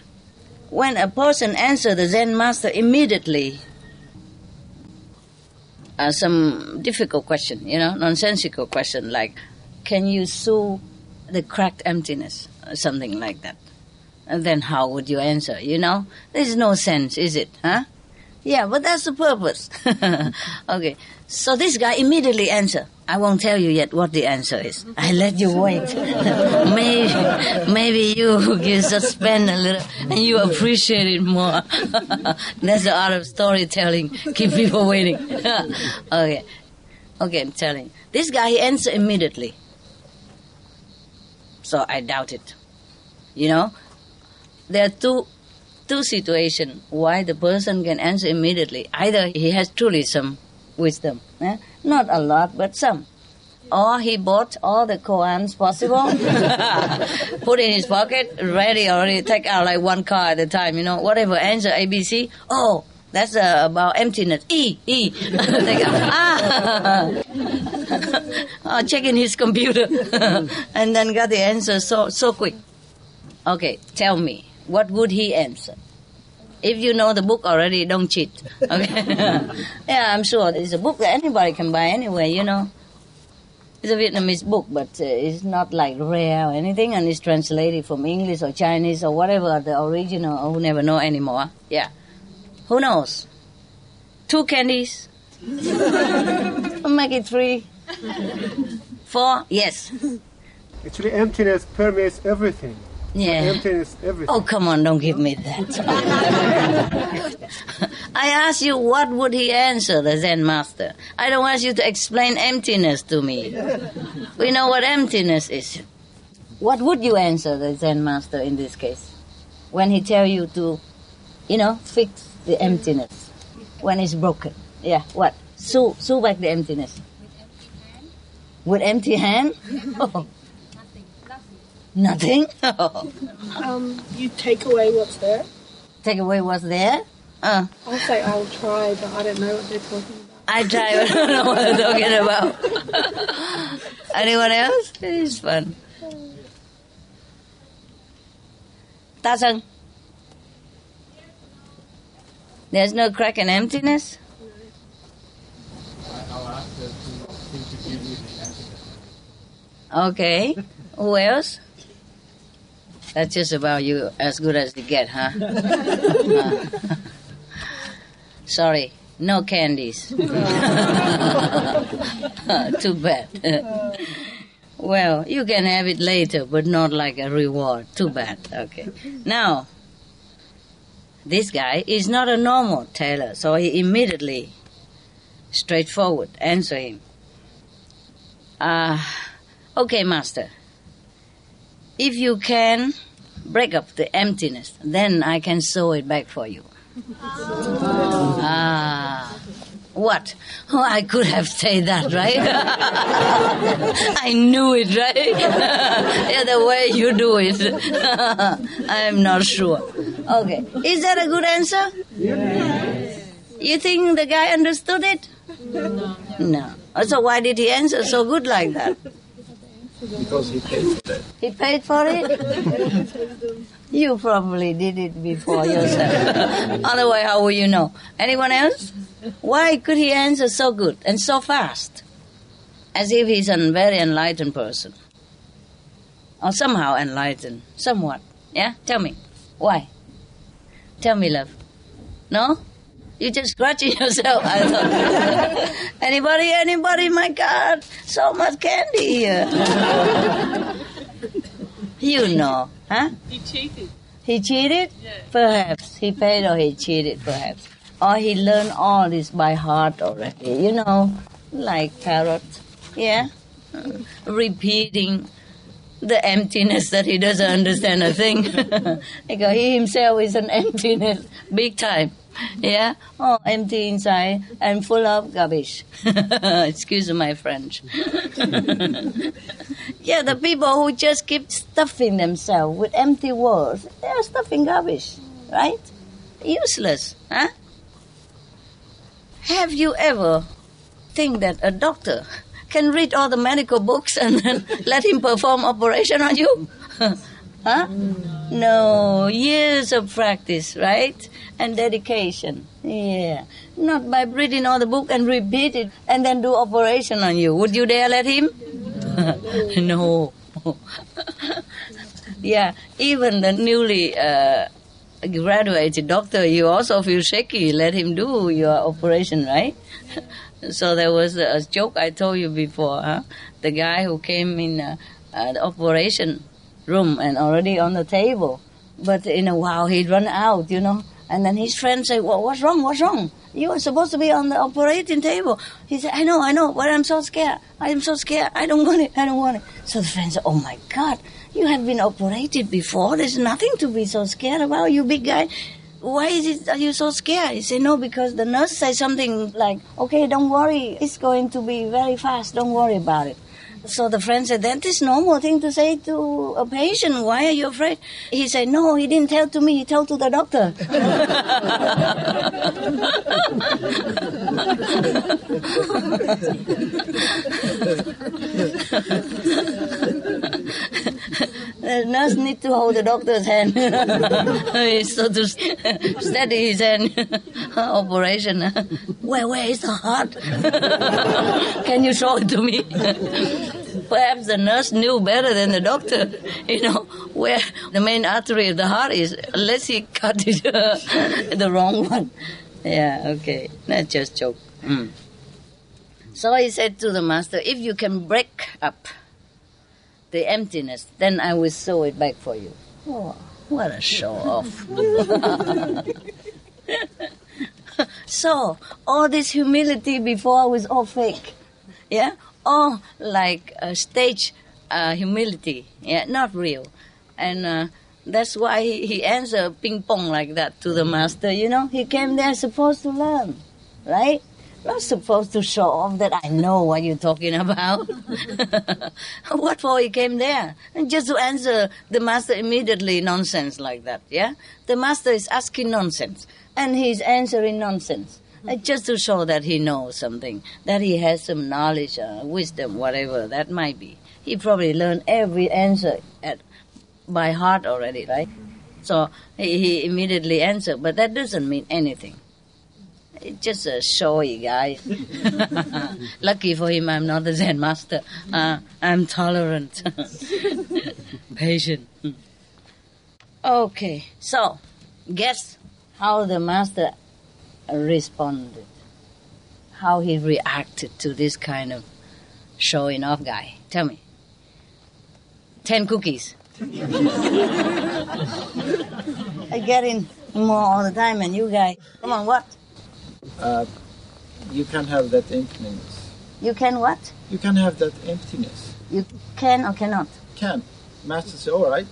When a person answers the Zen master immediately, uh, some difficult question, you know, nonsensical question like, can you sue the cracked emptiness? Something like that. And then how would you answer? You know, there's no sense, is it? Huh? Yeah, but that's the purpose. okay. So this guy immediately answer. I won't tell you yet what the answer is. I let you wait. maybe, maybe you you suspend a little and you appreciate it more. That's the art of storytelling. Keep people waiting. okay. Okay, I'm telling. This guy he answered immediately. So I doubt it. You know, there are two two situations why the person can answer immediately. Either he has truly some wisdom, eh? not a lot, but some. Or he bought all the koans possible, put in his pocket, ready already, take out like one car at a time, you know, whatever, answer ABC. Oh, that's uh, about emptiness. E, E. Take out. ah. oh, checking his computer. and then got the answer so, so quick. Okay, tell me, what would he answer? If you know the book already, don't cheat. Okay? yeah, I'm sure it's a book that anybody can buy anyway, you know. It's a Vietnamese book, but uh, it's not like rare or anything, and it's translated from English or Chinese or whatever the original, or who never know anymore. Yeah. Who knows? Two candies. I'll make it three. Four? Yes. Actually, emptiness permeates everything. Yeah. Emptiness, everything. Oh, come on, don't give me that. I ask you what would he answer, the Zen master. I don't want you to explain emptiness to me. We know what emptiness is. What would you answer the Zen master in this case? When he tell you to, you know, fix the emptiness. When it's broken. Yeah, what? Sew, sew back the emptiness. With empty hand. With empty hand? Oh. Nothing? Um, you take away what's there. Take away what's there? Uh, I'll say I'll try, but I don't know what they're talking about. I try, but I don't know what they're talking about. Anyone else? It's fun. Ta There's no crack and emptiness? Okay. Who else? That's just about you as good as you get, huh? Sorry, no candies. Too bad. well, you can have it later, but not like a reward. Too bad. Okay. Now, this guy is not a normal tailor, so he immediately, straightforward, answer him. Ah, okay, master. If you can break up the emptiness, then I can sew it back for you. Ah. What? Oh, I could have said that, right? I knew it, right? yeah, the way you do it. I'm not sure. Okay. Is that a good answer? Yes. You think the guy understood it? No. No. So why did he answer so good like that? Because he paid for that. He paid for it? you probably did it before yourself. Otherwise, how will you know? Anyone else? Why could he answer so good and so fast? As if he's a very enlightened person. Or somehow enlightened. Somewhat. Yeah? Tell me. Why? Tell me, love. No? You just scratching yourself. I thought. anybody, anybody, my God, so much candy here. you know, huh? He cheated. He cheated? Perhaps. He paid or he cheated, perhaps. Or he learned all this by heart already, you know, like parrot. Yeah? Repeating the emptiness that he doesn't understand a thing. because he himself is an emptiness, big time. Yeah? Oh, empty inside and full of garbage. Excuse my French. yeah, the people who just keep stuffing themselves with empty words, they are stuffing garbage, right? Useless, huh? Have you ever think that a doctor can read all the medical books and then let him perform operation on you? huh? Mm. No, years of practice, right? And dedication. Yeah. Not by reading all the book and repeat it and then do operation on you. Would you dare let him? no. yeah, even the newly uh, graduated doctor, you also feel shaky. Let him do your operation, right? so there was a joke I told you before. Huh? The guy who came in uh, uh, the operation room and already on the table, but in a while he'd run out, you know. And then his friend said, well, what's wrong? What's wrong? You were supposed to be on the operating table. He said, I know, I know, but I'm so scared. I'm so scared. I don't want it. I don't want it. So the friend said, oh my God, you have been operated before. There's nothing to be so scared about, you big guy. Why is it are you so scared? He said, no, because the nurse said something like, okay, don't worry. It's going to be very fast. Don't worry about it. So the friend said, that is normal thing to say to a patient. Why are you afraid? He said, no, he didn't tell to me. He told to the doctor. the nurse need to hold the doctor's hand. so to steady his hand. Operation. Where, where is the heart? Can you show it to me? Perhaps the nurse knew better than the doctor, you know, where the main artery of the heart is, unless he cut it the wrong one. Yeah, okay. That's just joke. Mm. So he said to the master, if you can break up the emptiness, then I will sew it back for you. Oh, what a show off. so, all this humility before was all fake. Yeah? All like a stage uh, humility. Yeah, not real. And uh, that's why he, he answered ping pong like that to the master. You know, he came there supposed to learn, right? Not supposed to show off that I know what you're talking about. what for he came there? And just to answer the master immediately nonsense like that, yeah? The master is asking nonsense and he's answering nonsense. Uh, just to show that he knows something, that he has some knowledge, uh, wisdom, whatever that might be. He probably learned every answer at, by heart already, right? So he, he immediately answered, but that doesn't mean anything. It's just a showy guy. Lucky for him, I'm not a Zen master. Uh, I'm tolerant, patient. Okay, so guess how the master responded, how he reacted to this kind of showing off guy. Tell me. Ten cookies. I get in more all the time, and you guys, come on, what? Uh, you can have that emptiness. You can what? You can have that emptiness. You can or cannot? Can. Master say, all right.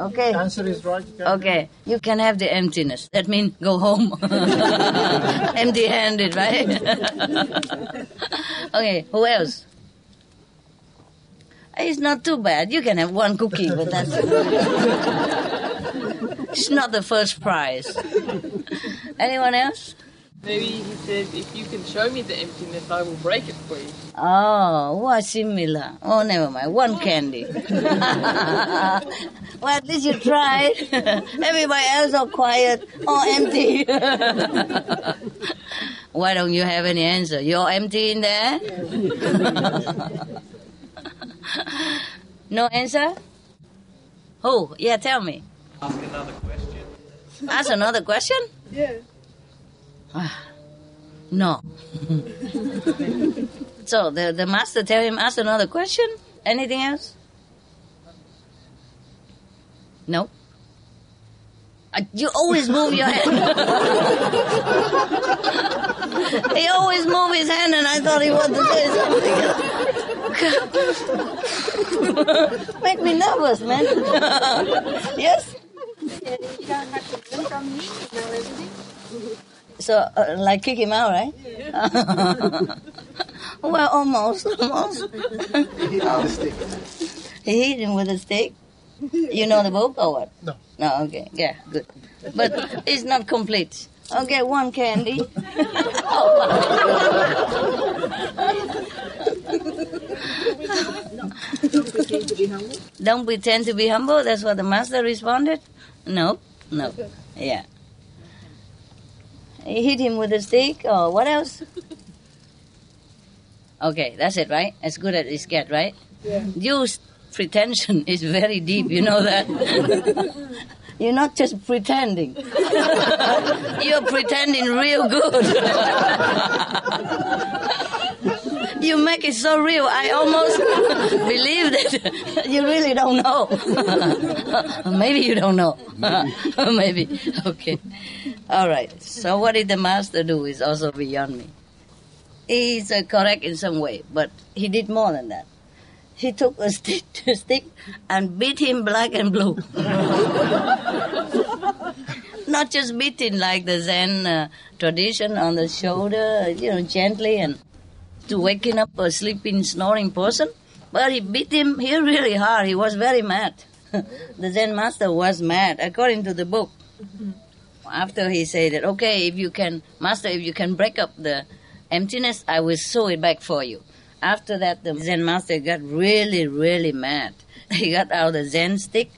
Okay. Answer is right. You Okay, you can have the emptiness. That means go home empty handed, right? okay, who else? It's not too bad. You can have one cookie, but that's. it's not the first prize. Anyone else? Maybe he said, if you can show me the emptiness, I will break it for you. Oh, what similar. Oh, never mind. One candy. well, at least you tried. Everybody else all quiet, all empty. Why don't you have any answer? You're empty in there? no answer? Who? Yeah, tell me. Ask another question. Ask another question? Yeah. No. so the, the master tell him ask another question? Anything else? No. Uh, you always move your hand. he always move his hand, and I thought he wanted to say something. Make me nervous, man. yes. You don't have to me, you know everything. So, uh, like kick him out, right? well, almost, almost. he hit him with a stick. He hit him with a stick. You know the book or what? No. No, okay, yeah, good. But it's not complete. Okay, one candy. Don't pretend to be humble. That's what the master responded. No, no, yeah. He hit him with a stick, or what else? Okay, that's it, right? As good as it gets, right? Yeah. Your pretension is very deep, you know that? You're not just pretending. You're pretending real good. You make it so real. I almost believe that you really don't know. Maybe you don't know. Maybe. Okay. All right. So what did the master do is also beyond me. He's uh, correct in some way, but he did more than that. He took a stick, stick and beat him black and blue. Not just beating like the Zen uh, tradition on the shoulder, you know, gently and to waking up a sleeping, snoring person, but he beat him here really hard. He was very mad. the Zen master was mad, according to the book. After he said that, okay, if you can, master, if you can break up the emptiness, I will sew it back for you. After that, the Zen master got really, really mad. He got out the Zen stick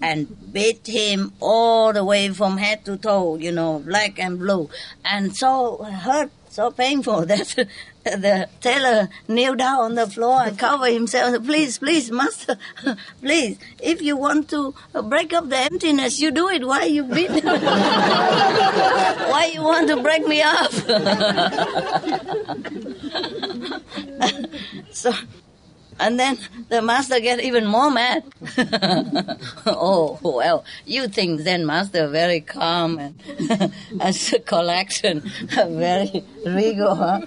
and beat him all the way from head to toe, you know, black and blue, and so hurt, so painful that the tailor kneel down on the floor and cover himself. Please, please, master, please, if you want to break up the emptiness, you do it. Why you beat? Why you want to break me up? so and then the master get even more mad. oh well, you think Zen master very calm and as a collection, very regal, huh?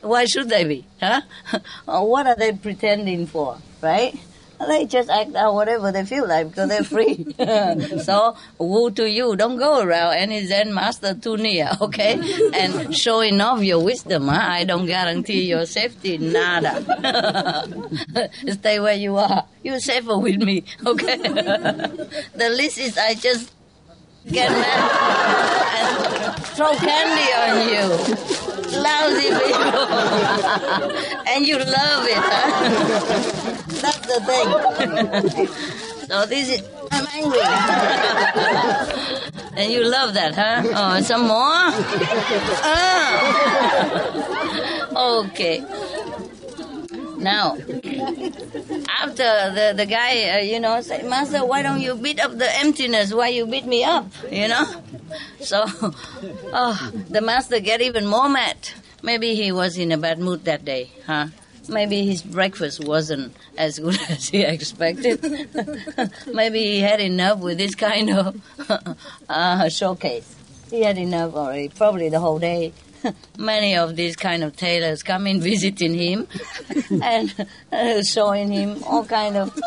Why should they be, huh? what are they pretending for, right? They just act out whatever they feel like because they're free. so, woe to you. Don't go around any Zen master too near, okay? And showing off your wisdom, huh? I don't guarantee your safety, nada. Stay where you are. You're safer with me, okay? the least is I just get mad and throw candy on you. Lousy people. and you love it, huh? That's the thing. so this is, I'm angry. and you love that, huh? Oh, some more? Oh. Okay. Now, after the, the guy, uh, you know, say, Master, why don't you beat up the emptiness? Why you beat me up? You know? So, oh, the master get even more mad. Maybe he was in a bad mood that day, huh? Maybe his breakfast wasn't as good as he expected. Maybe he had enough with this kind of uh, showcase. He had enough already, probably the whole day. Many of these kind of tailors come in visiting him and uh, showing him all kind of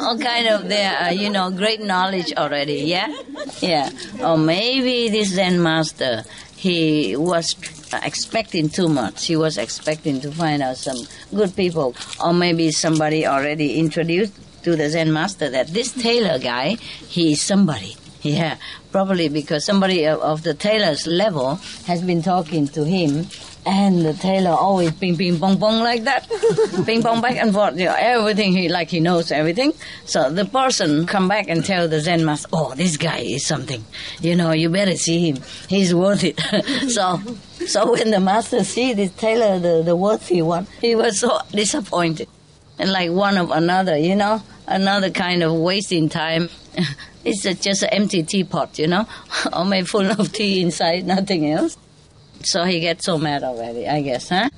all kind of their, uh, you know, great knowledge already. Yeah, yeah. Or maybe this Zen master, he was expecting too much. He was expecting to find out some good people, or maybe somebody already introduced to the Zen master that this tailor guy, he is somebody. Yeah, probably because somebody of, the tailor's level has been talking to him and the tailor always ping ping pong pong like that, ping pong back and forth. You know, everything he like he knows everything. So the person come back and tell the Zen master, "Oh, this guy is something. You know, you better see him. He's worth it." so, so when the master see this tailor, the the worthy one, he was so disappointed, like one of another, you know, another kind of wasting time. It's just an empty teapot, you know, maybe full of tea inside, nothing else. So he gets so mad already, I guess, huh?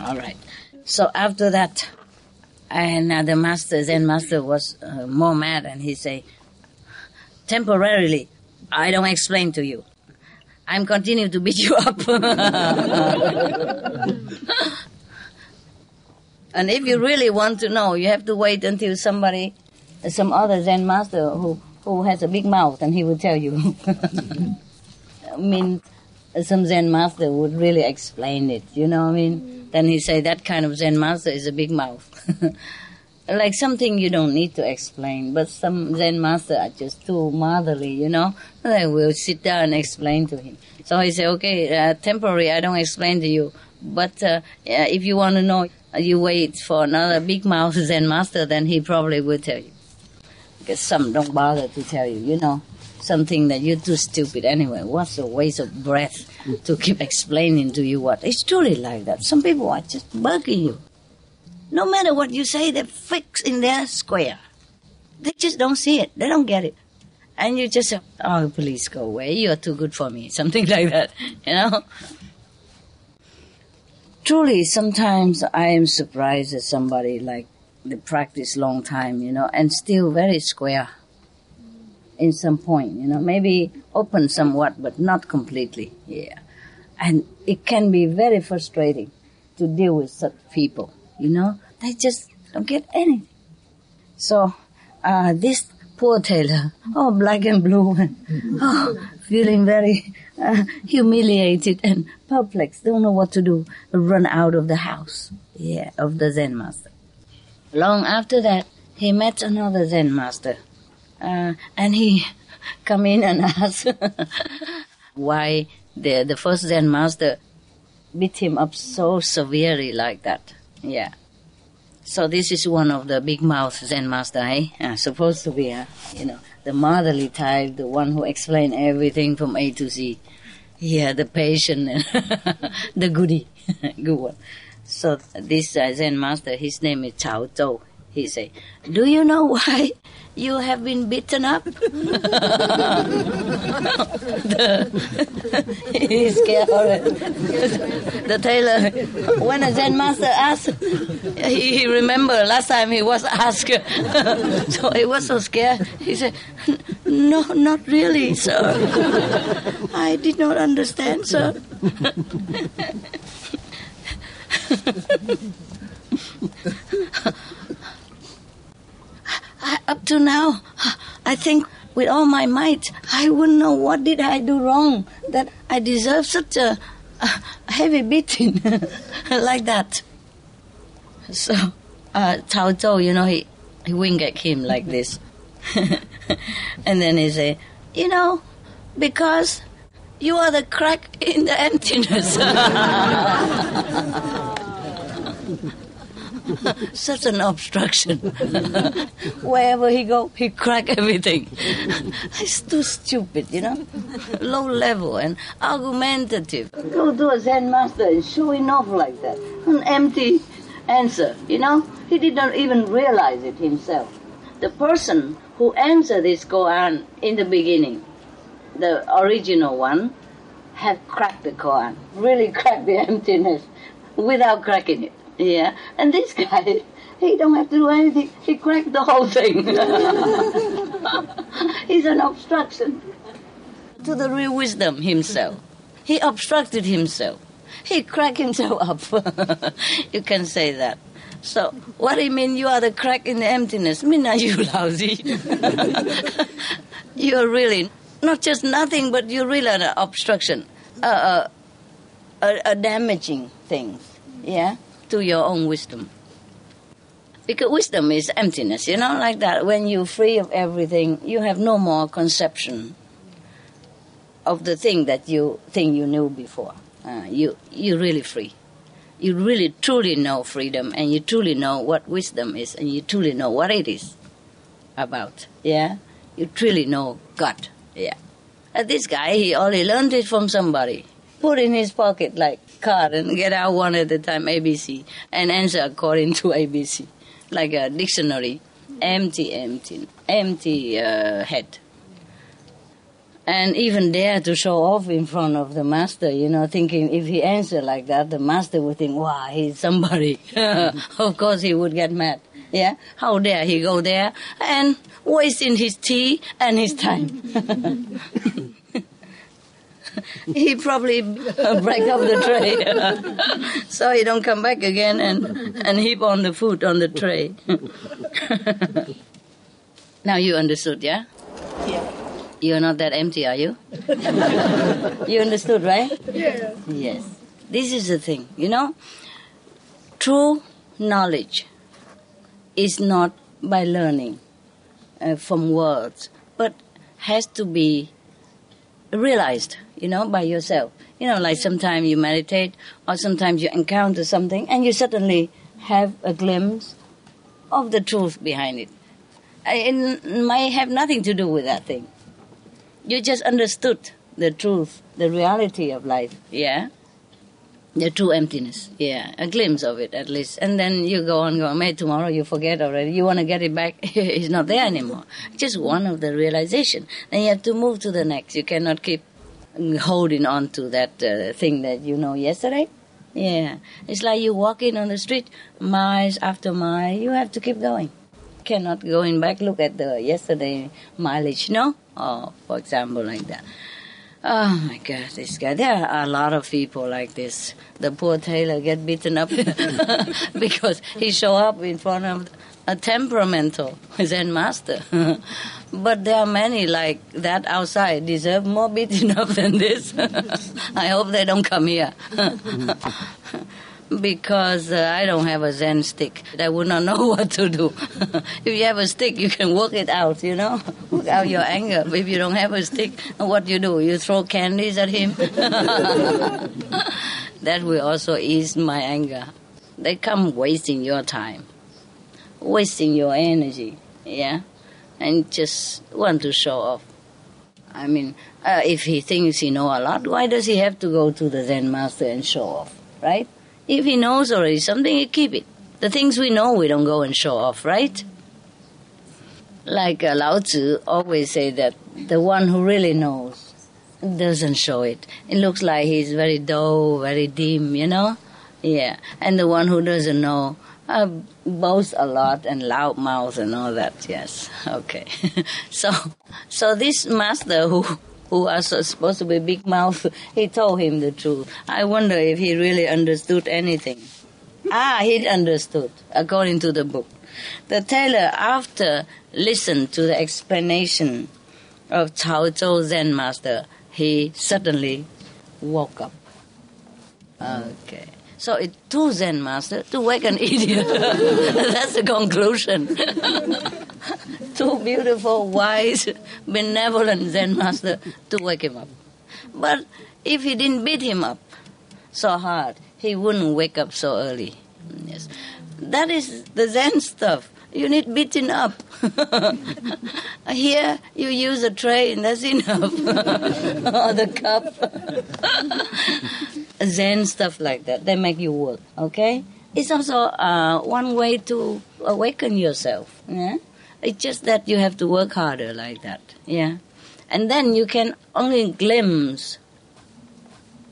All right. So after that, and uh, the master, Zen master, was uh, more mad, and he say, temporarily, I don't explain to you. I'm continuing to beat you up. and if you really want to know, you have to wait until somebody, some other Zen master who, who has a big mouth, and he will tell you. I mean, some Zen master would really explain it, you know what I mean? Then he say that kind of Zen master is a big mouth. like something you don't need to explain, but some Zen master are just too motherly, you know? They will sit down and explain to him. So he say, okay, uh, temporary, I don't explain to you, but uh, if you want to know, you wait for another big mouth Zen master, then he probably will tell you. Because some don't bother to tell you, you know? something that you're too stupid anyway. What's a waste of breath to keep explaining to you what? It's truly like that. Some people are just bugging you. No matter what you say, they're fixed in their square. They just don't see it. They don't get it. And you just say, oh, please go away. You're too good for me. Something like that, you know? Truly, sometimes I am surprised at somebody like they practice long time, you know, and still very square in some point, you know, maybe open somewhat, but not completely, yeah. And it can be very frustrating to deal with such people, you know, they just don't get anything. So, uh, this poor tailor, oh, black and blue, and oh, feeling very uh, humiliated and perplexed, don't know what to do, run out of the house, yeah, of the Zen master. Long after that, he met another Zen master, uh, and he come in and ask why the the first Zen master beat him up so severely like that. Yeah. So this is one of the big mouth Zen master, eh? Uh, supposed to be, uh, you know, the motherly type, the one who explain everything from A to Z. Yeah, the patient, the goody, good one. So this uh, Zen master, his name is Chao Zhou. He say, "Do you know why you have been beaten up?" the, he's scared the tailor, when a Zen master asked, he, he remember last time he was asked, so he was so scared. He said, "No, not really, sir. I did not understand, sir." I, up to now, I think with all my might, I wouldn't know what did I do wrong that I deserve such a, a heavy beating like that. So, uh, Cao Zhou, you know, he, he winked at him like this. and then he said, you know, because you are the crack in the emptiness. Such an obstruction. Wherever he go, he crack everything. It's too stupid, you know. Low level and argumentative. Go to a Zen master and showing off like that. An empty answer, you know. He did not even realize it himself. The person who answered this koan in the beginning, the original one, have cracked the koan, really cracked the emptiness without cracking it. Yeah, and this guy, he don't have to do anything. He cracked the whole thing. He's an obstruction to the real wisdom himself. He obstructed himself. He cracked himself up. you can say that. So, what do you mean you are the crack in the emptiness? mean are you lousy? you're really not just nothing, but you're really an obstruction, uh, uh, a, a damaging thing, yeah, to your own wisdom. Because wisdom is emptiness, you know, like that. When you're free of everything, you have no more conception of the thing that you think you knew before. Uh, you you're really free. You really truly know freedom, and you truly know what wisdom is, and you truly know what it is about. Yeah, you truly know God. Yeah. And this guy, he only learned it from somebody. Put in his pocket like card and get out one at a time, ABC, and answer according to ABC, like a dictionary. Empty, empty, empty uh, head and even dare to show off in front of the master, you know, thinking if he answered like that, the master would think, wow, he's somebody. of course he would get mad. Yeah? How dare he go there and wasting his tea and his time. he probably break up the tray so he don't come back again and, and heap on the food on the tray. now you understood, yeah? Yeah. You're not that empty, are you? you understood, right? Yeah. Yes. This is the thing, you know? True knowledge is not by learning uh, from words, but has to be realized, you know, by yourself. You know, like sometimes you meditate or sometimes you encounter something and you suddenly have a glimpse of the truth behind it. It might have nothing to do with that thing you just understood the truth, the reality of life, yeah? The true emptiness, yeah, a glimpse of it at least. And then you go on, go on, maybe tomorrow you forget already. You want to get it back, it's not there anymore. Just one of the realization. Then you have to move to the next. You cannot keep holding on to that uh, thing that you know yesterday. Yeah, it's like you walking on the street, miles after mile. You have to keep going. Cannot going back. Look at the yesterday mileage, no? Oh, for example, like that. Oh my God, this guy. There are a lot of people like this. The poor tailor get beaten up because he show up in front of a temperamental Zen master. but there are many like that outside deserve more beating up than this. I hope they don't come here. Because uh, I don't have a Zen stick. I would not know what to do. if you have a stick, you can work it out, you know, work out your anger. But if you don't have a stick, what do you do? You throw candies at him. that will also ease my anger. They come wasting your time, wasting your energy, yeah, and just want to show off. I mean, uh, if he thinks he know a lot, why does he have to go to the Zen master and show off, right? If he knows already something, he keep it. The things we know, we don't go and show off, right? Like uh, Lao Tzu always say that the one who really knows doesn't show it. It looks like he's very dull, very dim, you know? Yeah. And the one who doesn't know uh, boasts a lot and loud mouth and all that. Yes. Okay. so, so this master who who so supposed to be big mouth, he told him the truth. I wonder if he really understood anything. Ah, he understood, according to the book. The tailor, after listened to the explanation of Cao Zhou Zen master, he suddenly woke up. Okay. So it took Zen master to wake an idiot. That's the conclusion. Two beautiful, wise, benevolent Zen master to wake him up. But if he didn't beat him up so hard, he wouldn't wake up so early. Yes. That is the Zen stuff. You need beating up. Here, you use a tray and that's enough. or the cup. Zen stuff like that. They make you work, okay? It's also uh, one way to awaken yourself. Yeah? It's just that you have to work harder like that. Yeah? And then you can only glimpse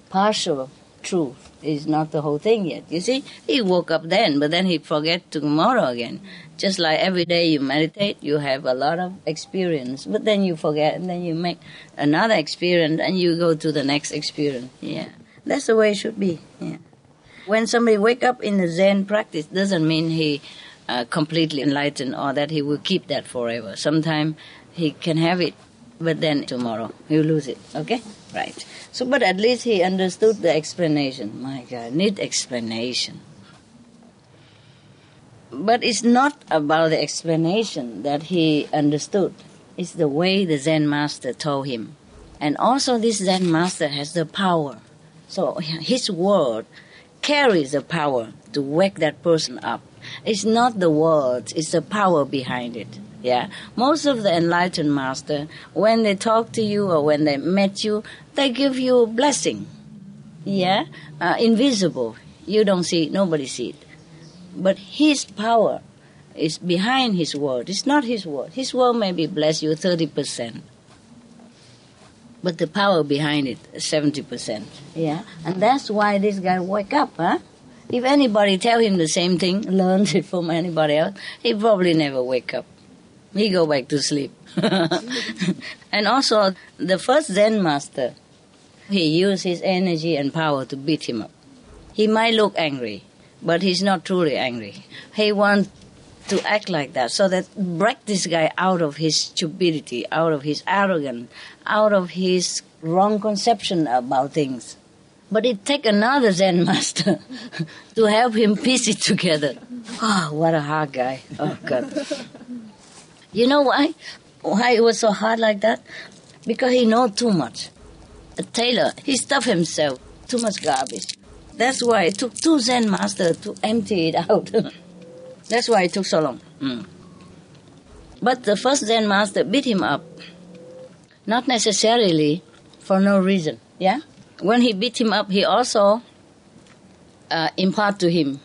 partial truth. Is not the whole thing yet. You see, he woke up then, but then he forget tomorrow again. Just like every day you meditate, you have a lot of experience, but then you forget, and then you make another experience, and you go to the next experience. Yeah, that's the way it should be. Yeah. When somebody wake up in the Zen practice, doesn't mean he uh, completely enlightened or that he will keep that forever. Sometimes he can have it, but then tomorrow he'll lose it. Okay, right. So, but at least he understood the explanation. My God, need explanation. But it's not about the explanation that he understood. It's the way the Zen master told him. And also this Zen master has the power. So his word carries the power to wake that person up. It's not the words, it's the power behind it. Yeah. Most of the enlightened master, when they talk to you or when they met you, they give you a blessing. Yeah. Uh, invisible. You don't see it, nobody see it. But his power is behind his word. It's not his word. His word maybe bless you 30%. But the power behind it, 70%. Yeah. And that's why this guy wake up, huh? If anybody tell him the same thing, learns it from anybody else, he probably never wake up. He go back to sleep. and also, the first Zen master, he used his energy and power to beat him up. He might look angry, but he's not truly angry. He wants to act like that so that break this guy out of his stupidity, out of his arrogance, out of his wrong conception about things. But it take another Zen master to help him piece it together. Oh, what a hard guy. Oh, God. You know why? Why it was so hard like that? Because he know too much. A tailor, he stuffed himself too much garbage. That's why it took two Zen masters to empty it out. That's why it took so long. Mm. But the first Zen master beat him up. Not necessarily for no reason, yeah? When he beat him up, he also uh, impart to him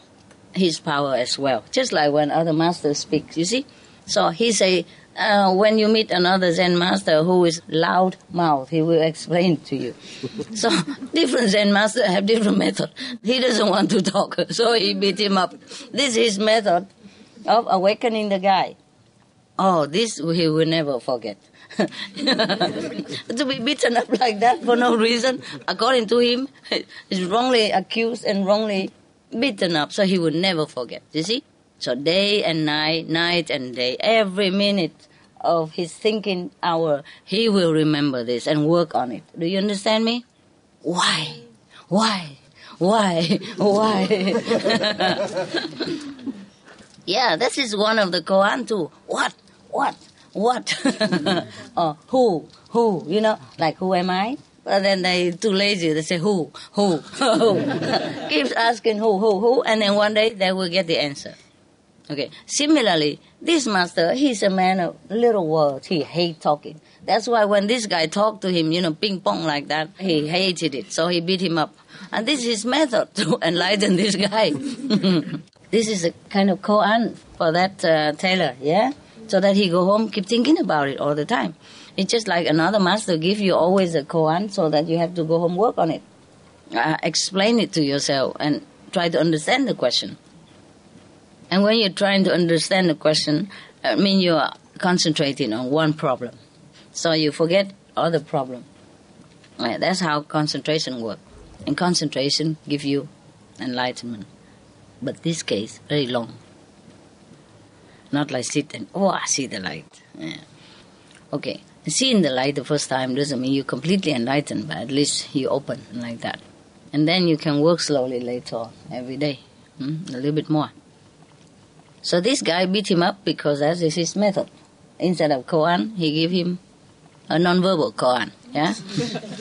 his power as well, just like when other masters speak. You see, so he say. Uh, when you meet another Zen master who is loud mouth, he will explain to you. so different Zen master have different method. He doesn't want to talk, so he beat him up. This is his method of awakening the guy. Oh, this he will never forget. to be beaten up like that for no reason, according to him, is wrongly accused and wrongly beaten up, so he will never forget. You see? So day and night, night and day, every minute of his thinking hour, he will remember this and work on it. Do you understand me? Why? Why? Why? Why? yeah, this is one of the Koan too. What? What? What? or who? Who? You know, like who am I? But then they too lazy. They say who, who, who. Keeps asking who, who, who, and then one day they will get the answer. Okay. Similarly, this master, he's a man of little words. He hate talking. That's why when this guy talked to him, you know, ping pong like that, he hated it. So he beat him up. And this is his method to enlighten this guy. this is a kind of koan for that uh, tailor, yeah? So that he go home, keep thinking about it all the time. It's just like another master give you always a koan so that you have to go home work on it. Uh, explain it to yourself and try to understand the question. And when you're trying to understand the question, I mean you are concentrating on one problem. So you forget other problem. Yeah, that's how concentration works. And concentration give you enlightenment. But this case, very long. Not like sit and, oh, I see the light. Yeah. Okay, seeing the light the first time doesn't mean you're completely enlightened, but at least you open like that. And then you can work slowly later on, every day, hmm? a little bit more. So this guy beat him up because that is his method. Instead of koan, he gave him a non-verbal koan. Yeah.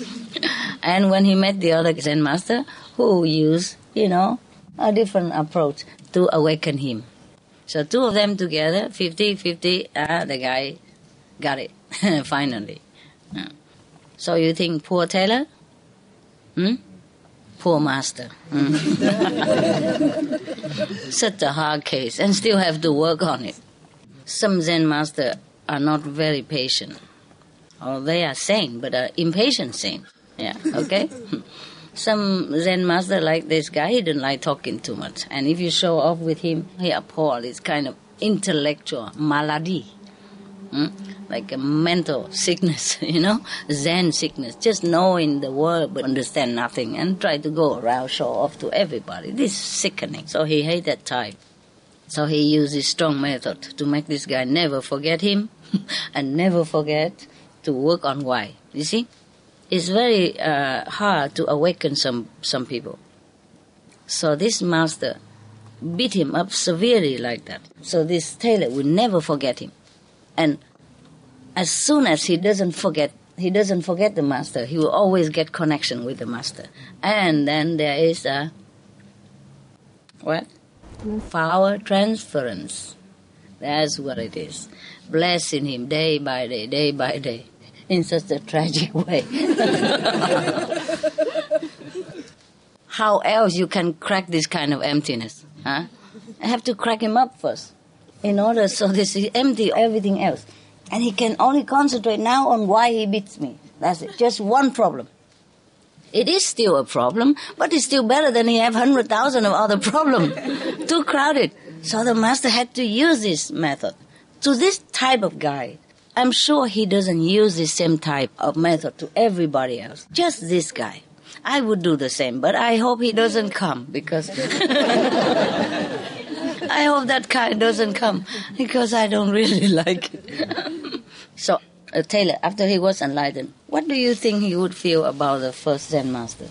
and when he met the other Zen master, who used, you know, a different approach to awaken him. So two of them together, 50-50, uh, the guy got it finally. So you think poor tailor? Hmm? Poor master. Hmm? Such a hard case, and still have to work on it. Some Zen master are not very patient, or they are sane, but are impatient sane. Yeah, okay. Some Zen master like this guy, he didn't like talking too much, and if you show off with him, he appalled. It's kind of intellectual malady. Hmm? like a mental sickness, you know, Zen sickness, just knowing the word but understand nothing and try to go around show off to everybody. This is sickening. So he hate that type. So he used his strong method to make this guy never forget him and never forget to work on why. You see, it's very uh, hard to awaken some some people. So this master beat him up severely like that. So this tailor will never forget him. And as soon as he doesn't forget, he doesn't forget the master, he will always get connection with the master. And then there is a, what? Power transference. That's what it is. Blessing him day by day, day by day, in such a tragic way. How else you can crack this kind of emptiness? Huh? I have to crack him up first, in order so this is empty everything else, and he can only concentrate now on why he beats me. That's it. Just one problem. It is still a problem, but it's still better than he have hundred thousand of other problem. Too crowded. So the master had to use this method. To this type of guy, I'm sure he doesn't use the same type of method to everybody else. Just this guy. I would do the same, but I hope he doesn't come because I hope that guy doesn't come because I don't really like it. so, uh, tailor, after he was enlightened, what do you think he would feel about the first Zen master?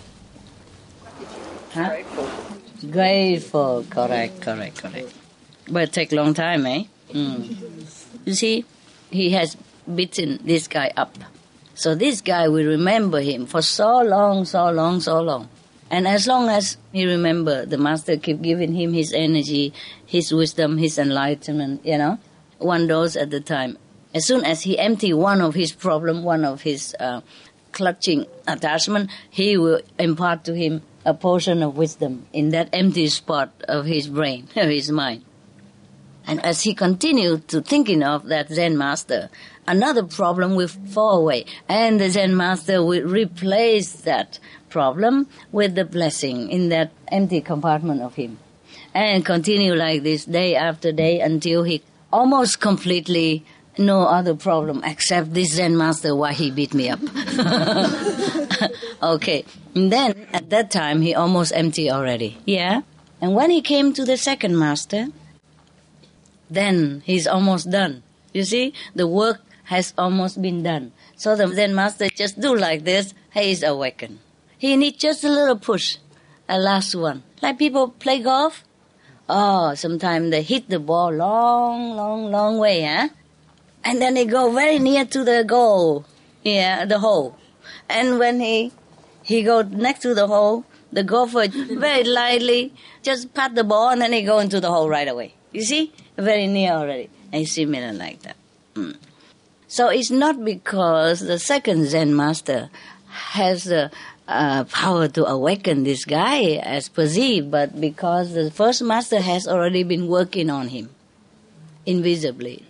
Huh? Grateful. Grateful, correct, correct, correct. But it take long time, eh? Mm. You see, he has beaten this guy up. So this guy will remember him for so long, so long, so long. And as long as he remember, the master keep giving him his energy, his wisdom, his enlightenment, you know, one dose at the time. As soon as he empty one of his problem, one of his uh, clutching attachment, he will impart to him a portion of wisdom in that empty spot of his brain, of his mind. And as he continued to thinking of that Zen master, another problem will fall away. And the Zen master will replace that problem with the blessing in that empty compartment of him. And continue like this day after day until he almost completely no other problem except this Zen master why he beat me up. okay. And then at that time he almost empty already. Yeah. And when he came to the second master, then he's almost done. You see, the work has almost been done. So the Zen master just do like this, he is awakened. He needs just a little push, a last one. Like people play golf. Oh, sometimes they hit the ball long, long, long way, huh? And then they go very near to the goal, yeah, the hole. And when he he go next to the hole, the golfer very lightly just pat the ball and then he go into the hole right away. You see, very near already. And similar like that. Mm. So it's not because the second Zen master has the uh, power to awaken this guy as perceived, but because the first master has already been working on him invisibly.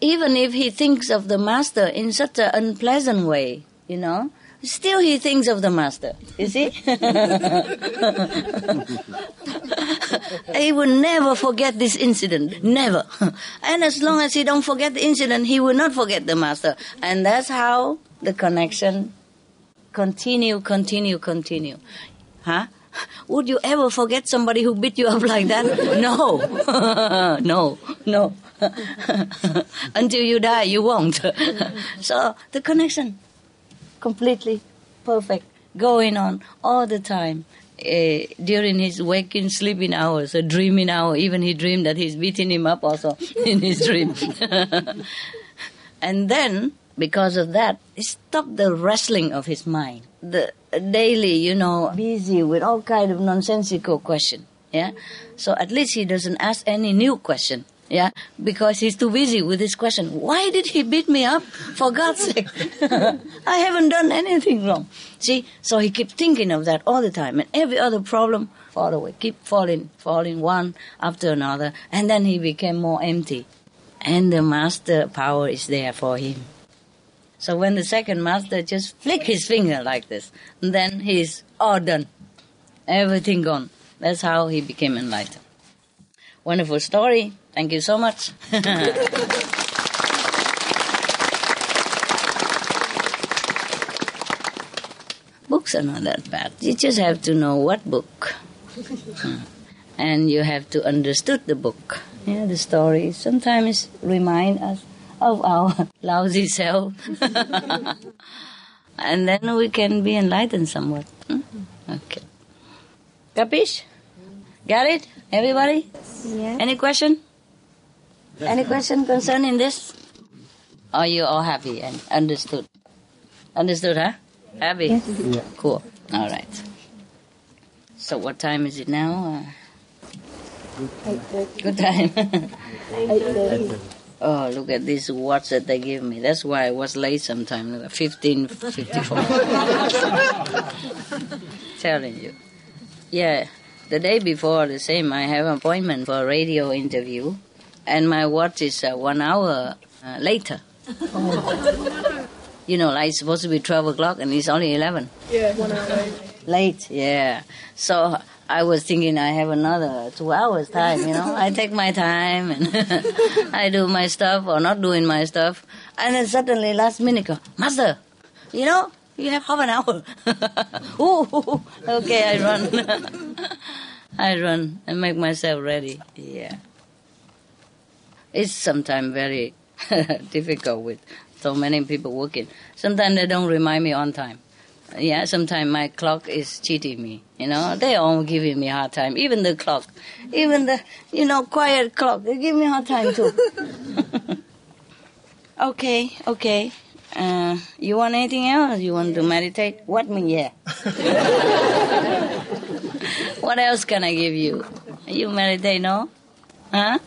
Even if he thinks of the master in such an unpleasant way, you know, still he thinks of the master. You see? he will never forget this incident. Never. And as long as he don't forget the incident, he will not forget the master. And that's how the connection continue, continue, continue. Huh? Would you ever forget somebody who beat you up like that? No. no. No. Until you die, you won't. so the connection completely perfect, going on all the time. Uh, during his waking, sleeping hours, a dreaming hour, even he dreamed that he's beating him up also in his dream. and then, because of that, he stopped the wrestling of his mind. The daily, you know, busy with all kind of nonsensical question. Yeah, so at least he doesn't ask any new question. Yeah, because he's too busy with his question. Why did he beat me up? For God's sake, I haven't done anything wrong. See, so he kept thinking of that all the time, and every other problem fall away, keep falling, falling one after another, and then he became more empty, and the master power is there for him. So when the second master just flick his finger like this, then he's all done, everything gone. That's how he became enlightened. Wonderful story. Thank you so much. Books are not that bad. You just have to know what book. and you have to understood the book. Yeah, the story sometimes remind us of our lousy self. and then we can be enlightened somewhat. Hmm? Okay. Capish? Got it? Everybody? Yeah. Any question? Any question concerning this? Are you all happy and understood? Understood, huh? Happy? Yeah. Cool. All right. So what time is it now? Uh, good time. oh, look at this watch that they give me. That's why I was late sometime. 1554. Telling you. Yeah, the day before the same, I have an appointment for a radio interview, and my watch is uh, one hour uh, later. You know, like it's supposed to be 12 o'clock and it's only 11. Yeah, one hour late. Late, yeah. So I was thinking I have another two hours time, you know. I take my time and I do my stuff or not doing my stuff. And then suddenly last minute go, Master, you know, you have half an hour. Ooh, okay, I run. I run and make myself ready. Yeah. It's sometimes very difficult with so many people working. Sometimes they don't remind me on time. Yeah, sometimes my clock is cheating me. You know, they all giving me hard time. Even the clock, even the you know quiet clock, they give me hard time too. okay, okay. Uh, you want anything else? You want to meditate? What me? Yeah. what else can I give you? You meditate, no? Huh?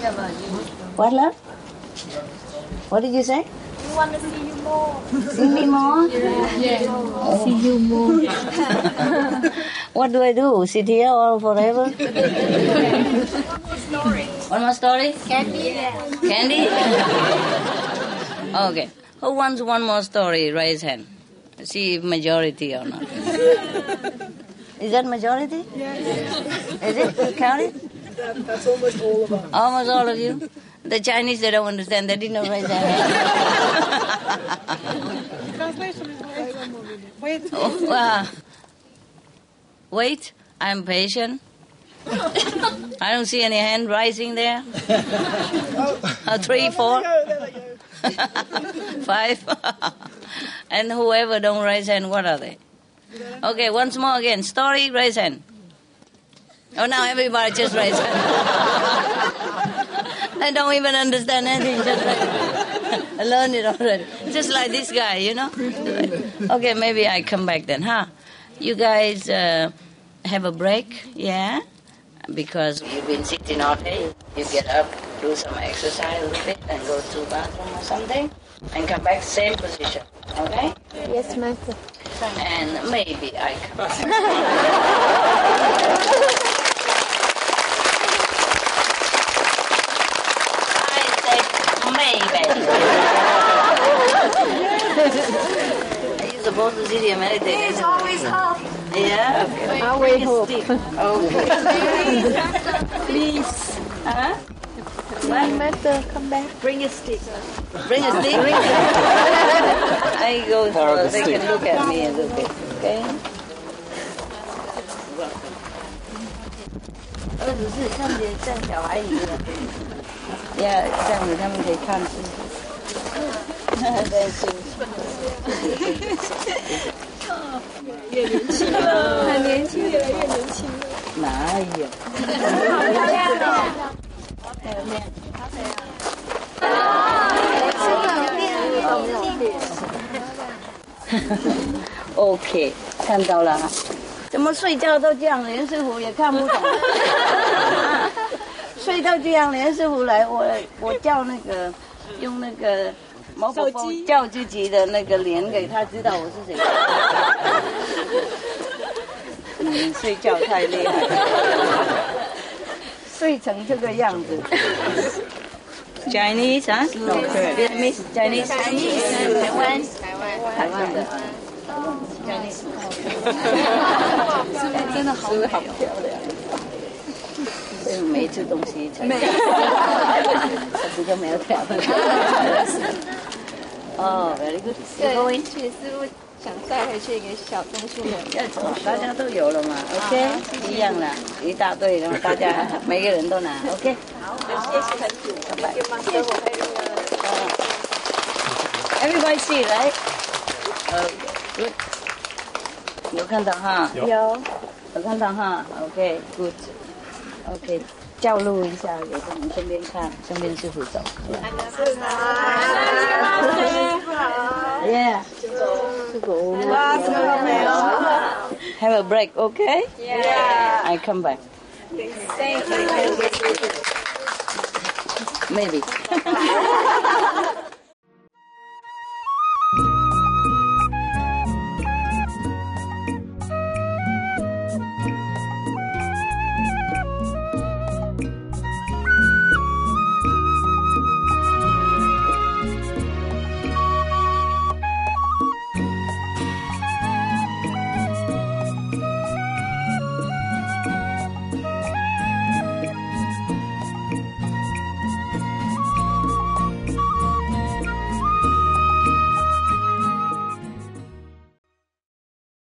What, love? What did you say? We want to see you more. See me more? See you more. What do I do? Sit here all forever? One more story? Candy. Candy? okay. Who wants one more story? Raise hand. See if majority or not. Is that majority? Yes. Is it? Count it? That's almost all of us. Almost all of you. The Chinese, they don't understand. They didn't raise their hand. Oh, wow. Wait, I'm patient. I don't see any hand rising there. Uh, three, four, five. and whoever don't raise hand, what are they? Okay, once more again. Story, raise hand. Oh, now everybody just raise hand. I don't even understand anything. Just like, I learned it already. Just like this guy, you know. Okay, maybe I come back then, huh? You guys uh, have a break, yeah? Because you've been sitting all day. You get up, do some exercise a little bit, and go to bathroom or something, and come back same position. Okay? Yes, Master. And maybe I come. I said maybe. Are you supposed to sit here meditating? It's always hope. Yeah. Okay. I'll wait hope. Okay. Please. Huh? Master, come back. Bring a stick. Bring a stick. I go so they can look at me a little bit. Okay. 儿二十四，像些像小孩一样，要这样子，他们可以看清。越年轻，很年轻，越来越年轻了。哎呀，好漂亮！好美，好美啊！真的，变年轻了。OK，看到了。怎么睡觉都这样，连师傅也看不懂。睡到这样，连师傅来，我我叫那个用那个毛宝宝叫自己的那个脸给他知道我是谁。你睡觉太厉害了，睡成这个样子。Chinese 啊？No, Vietnamese, Chinese, 台湾，台湾的。真的好好漂亮。嗯，没吃东西才。没没有漂亮。哦，very good。对 You going？去师傅想带回去一个小东西的。要，大家都有了嘛，OK，一样了，一大堆，然后大家每个人都拿，OK。好，谢谢很久，拜拜。Everybody see right？呃，good。有看到哈？有。有看到哈？OK，good。OK, okay.。教录一下，也给你顺便看，顺便师傅走。耶，师傅，师傅没有。Have a break, OK? Yeah. I come back. Thank you. Maybe.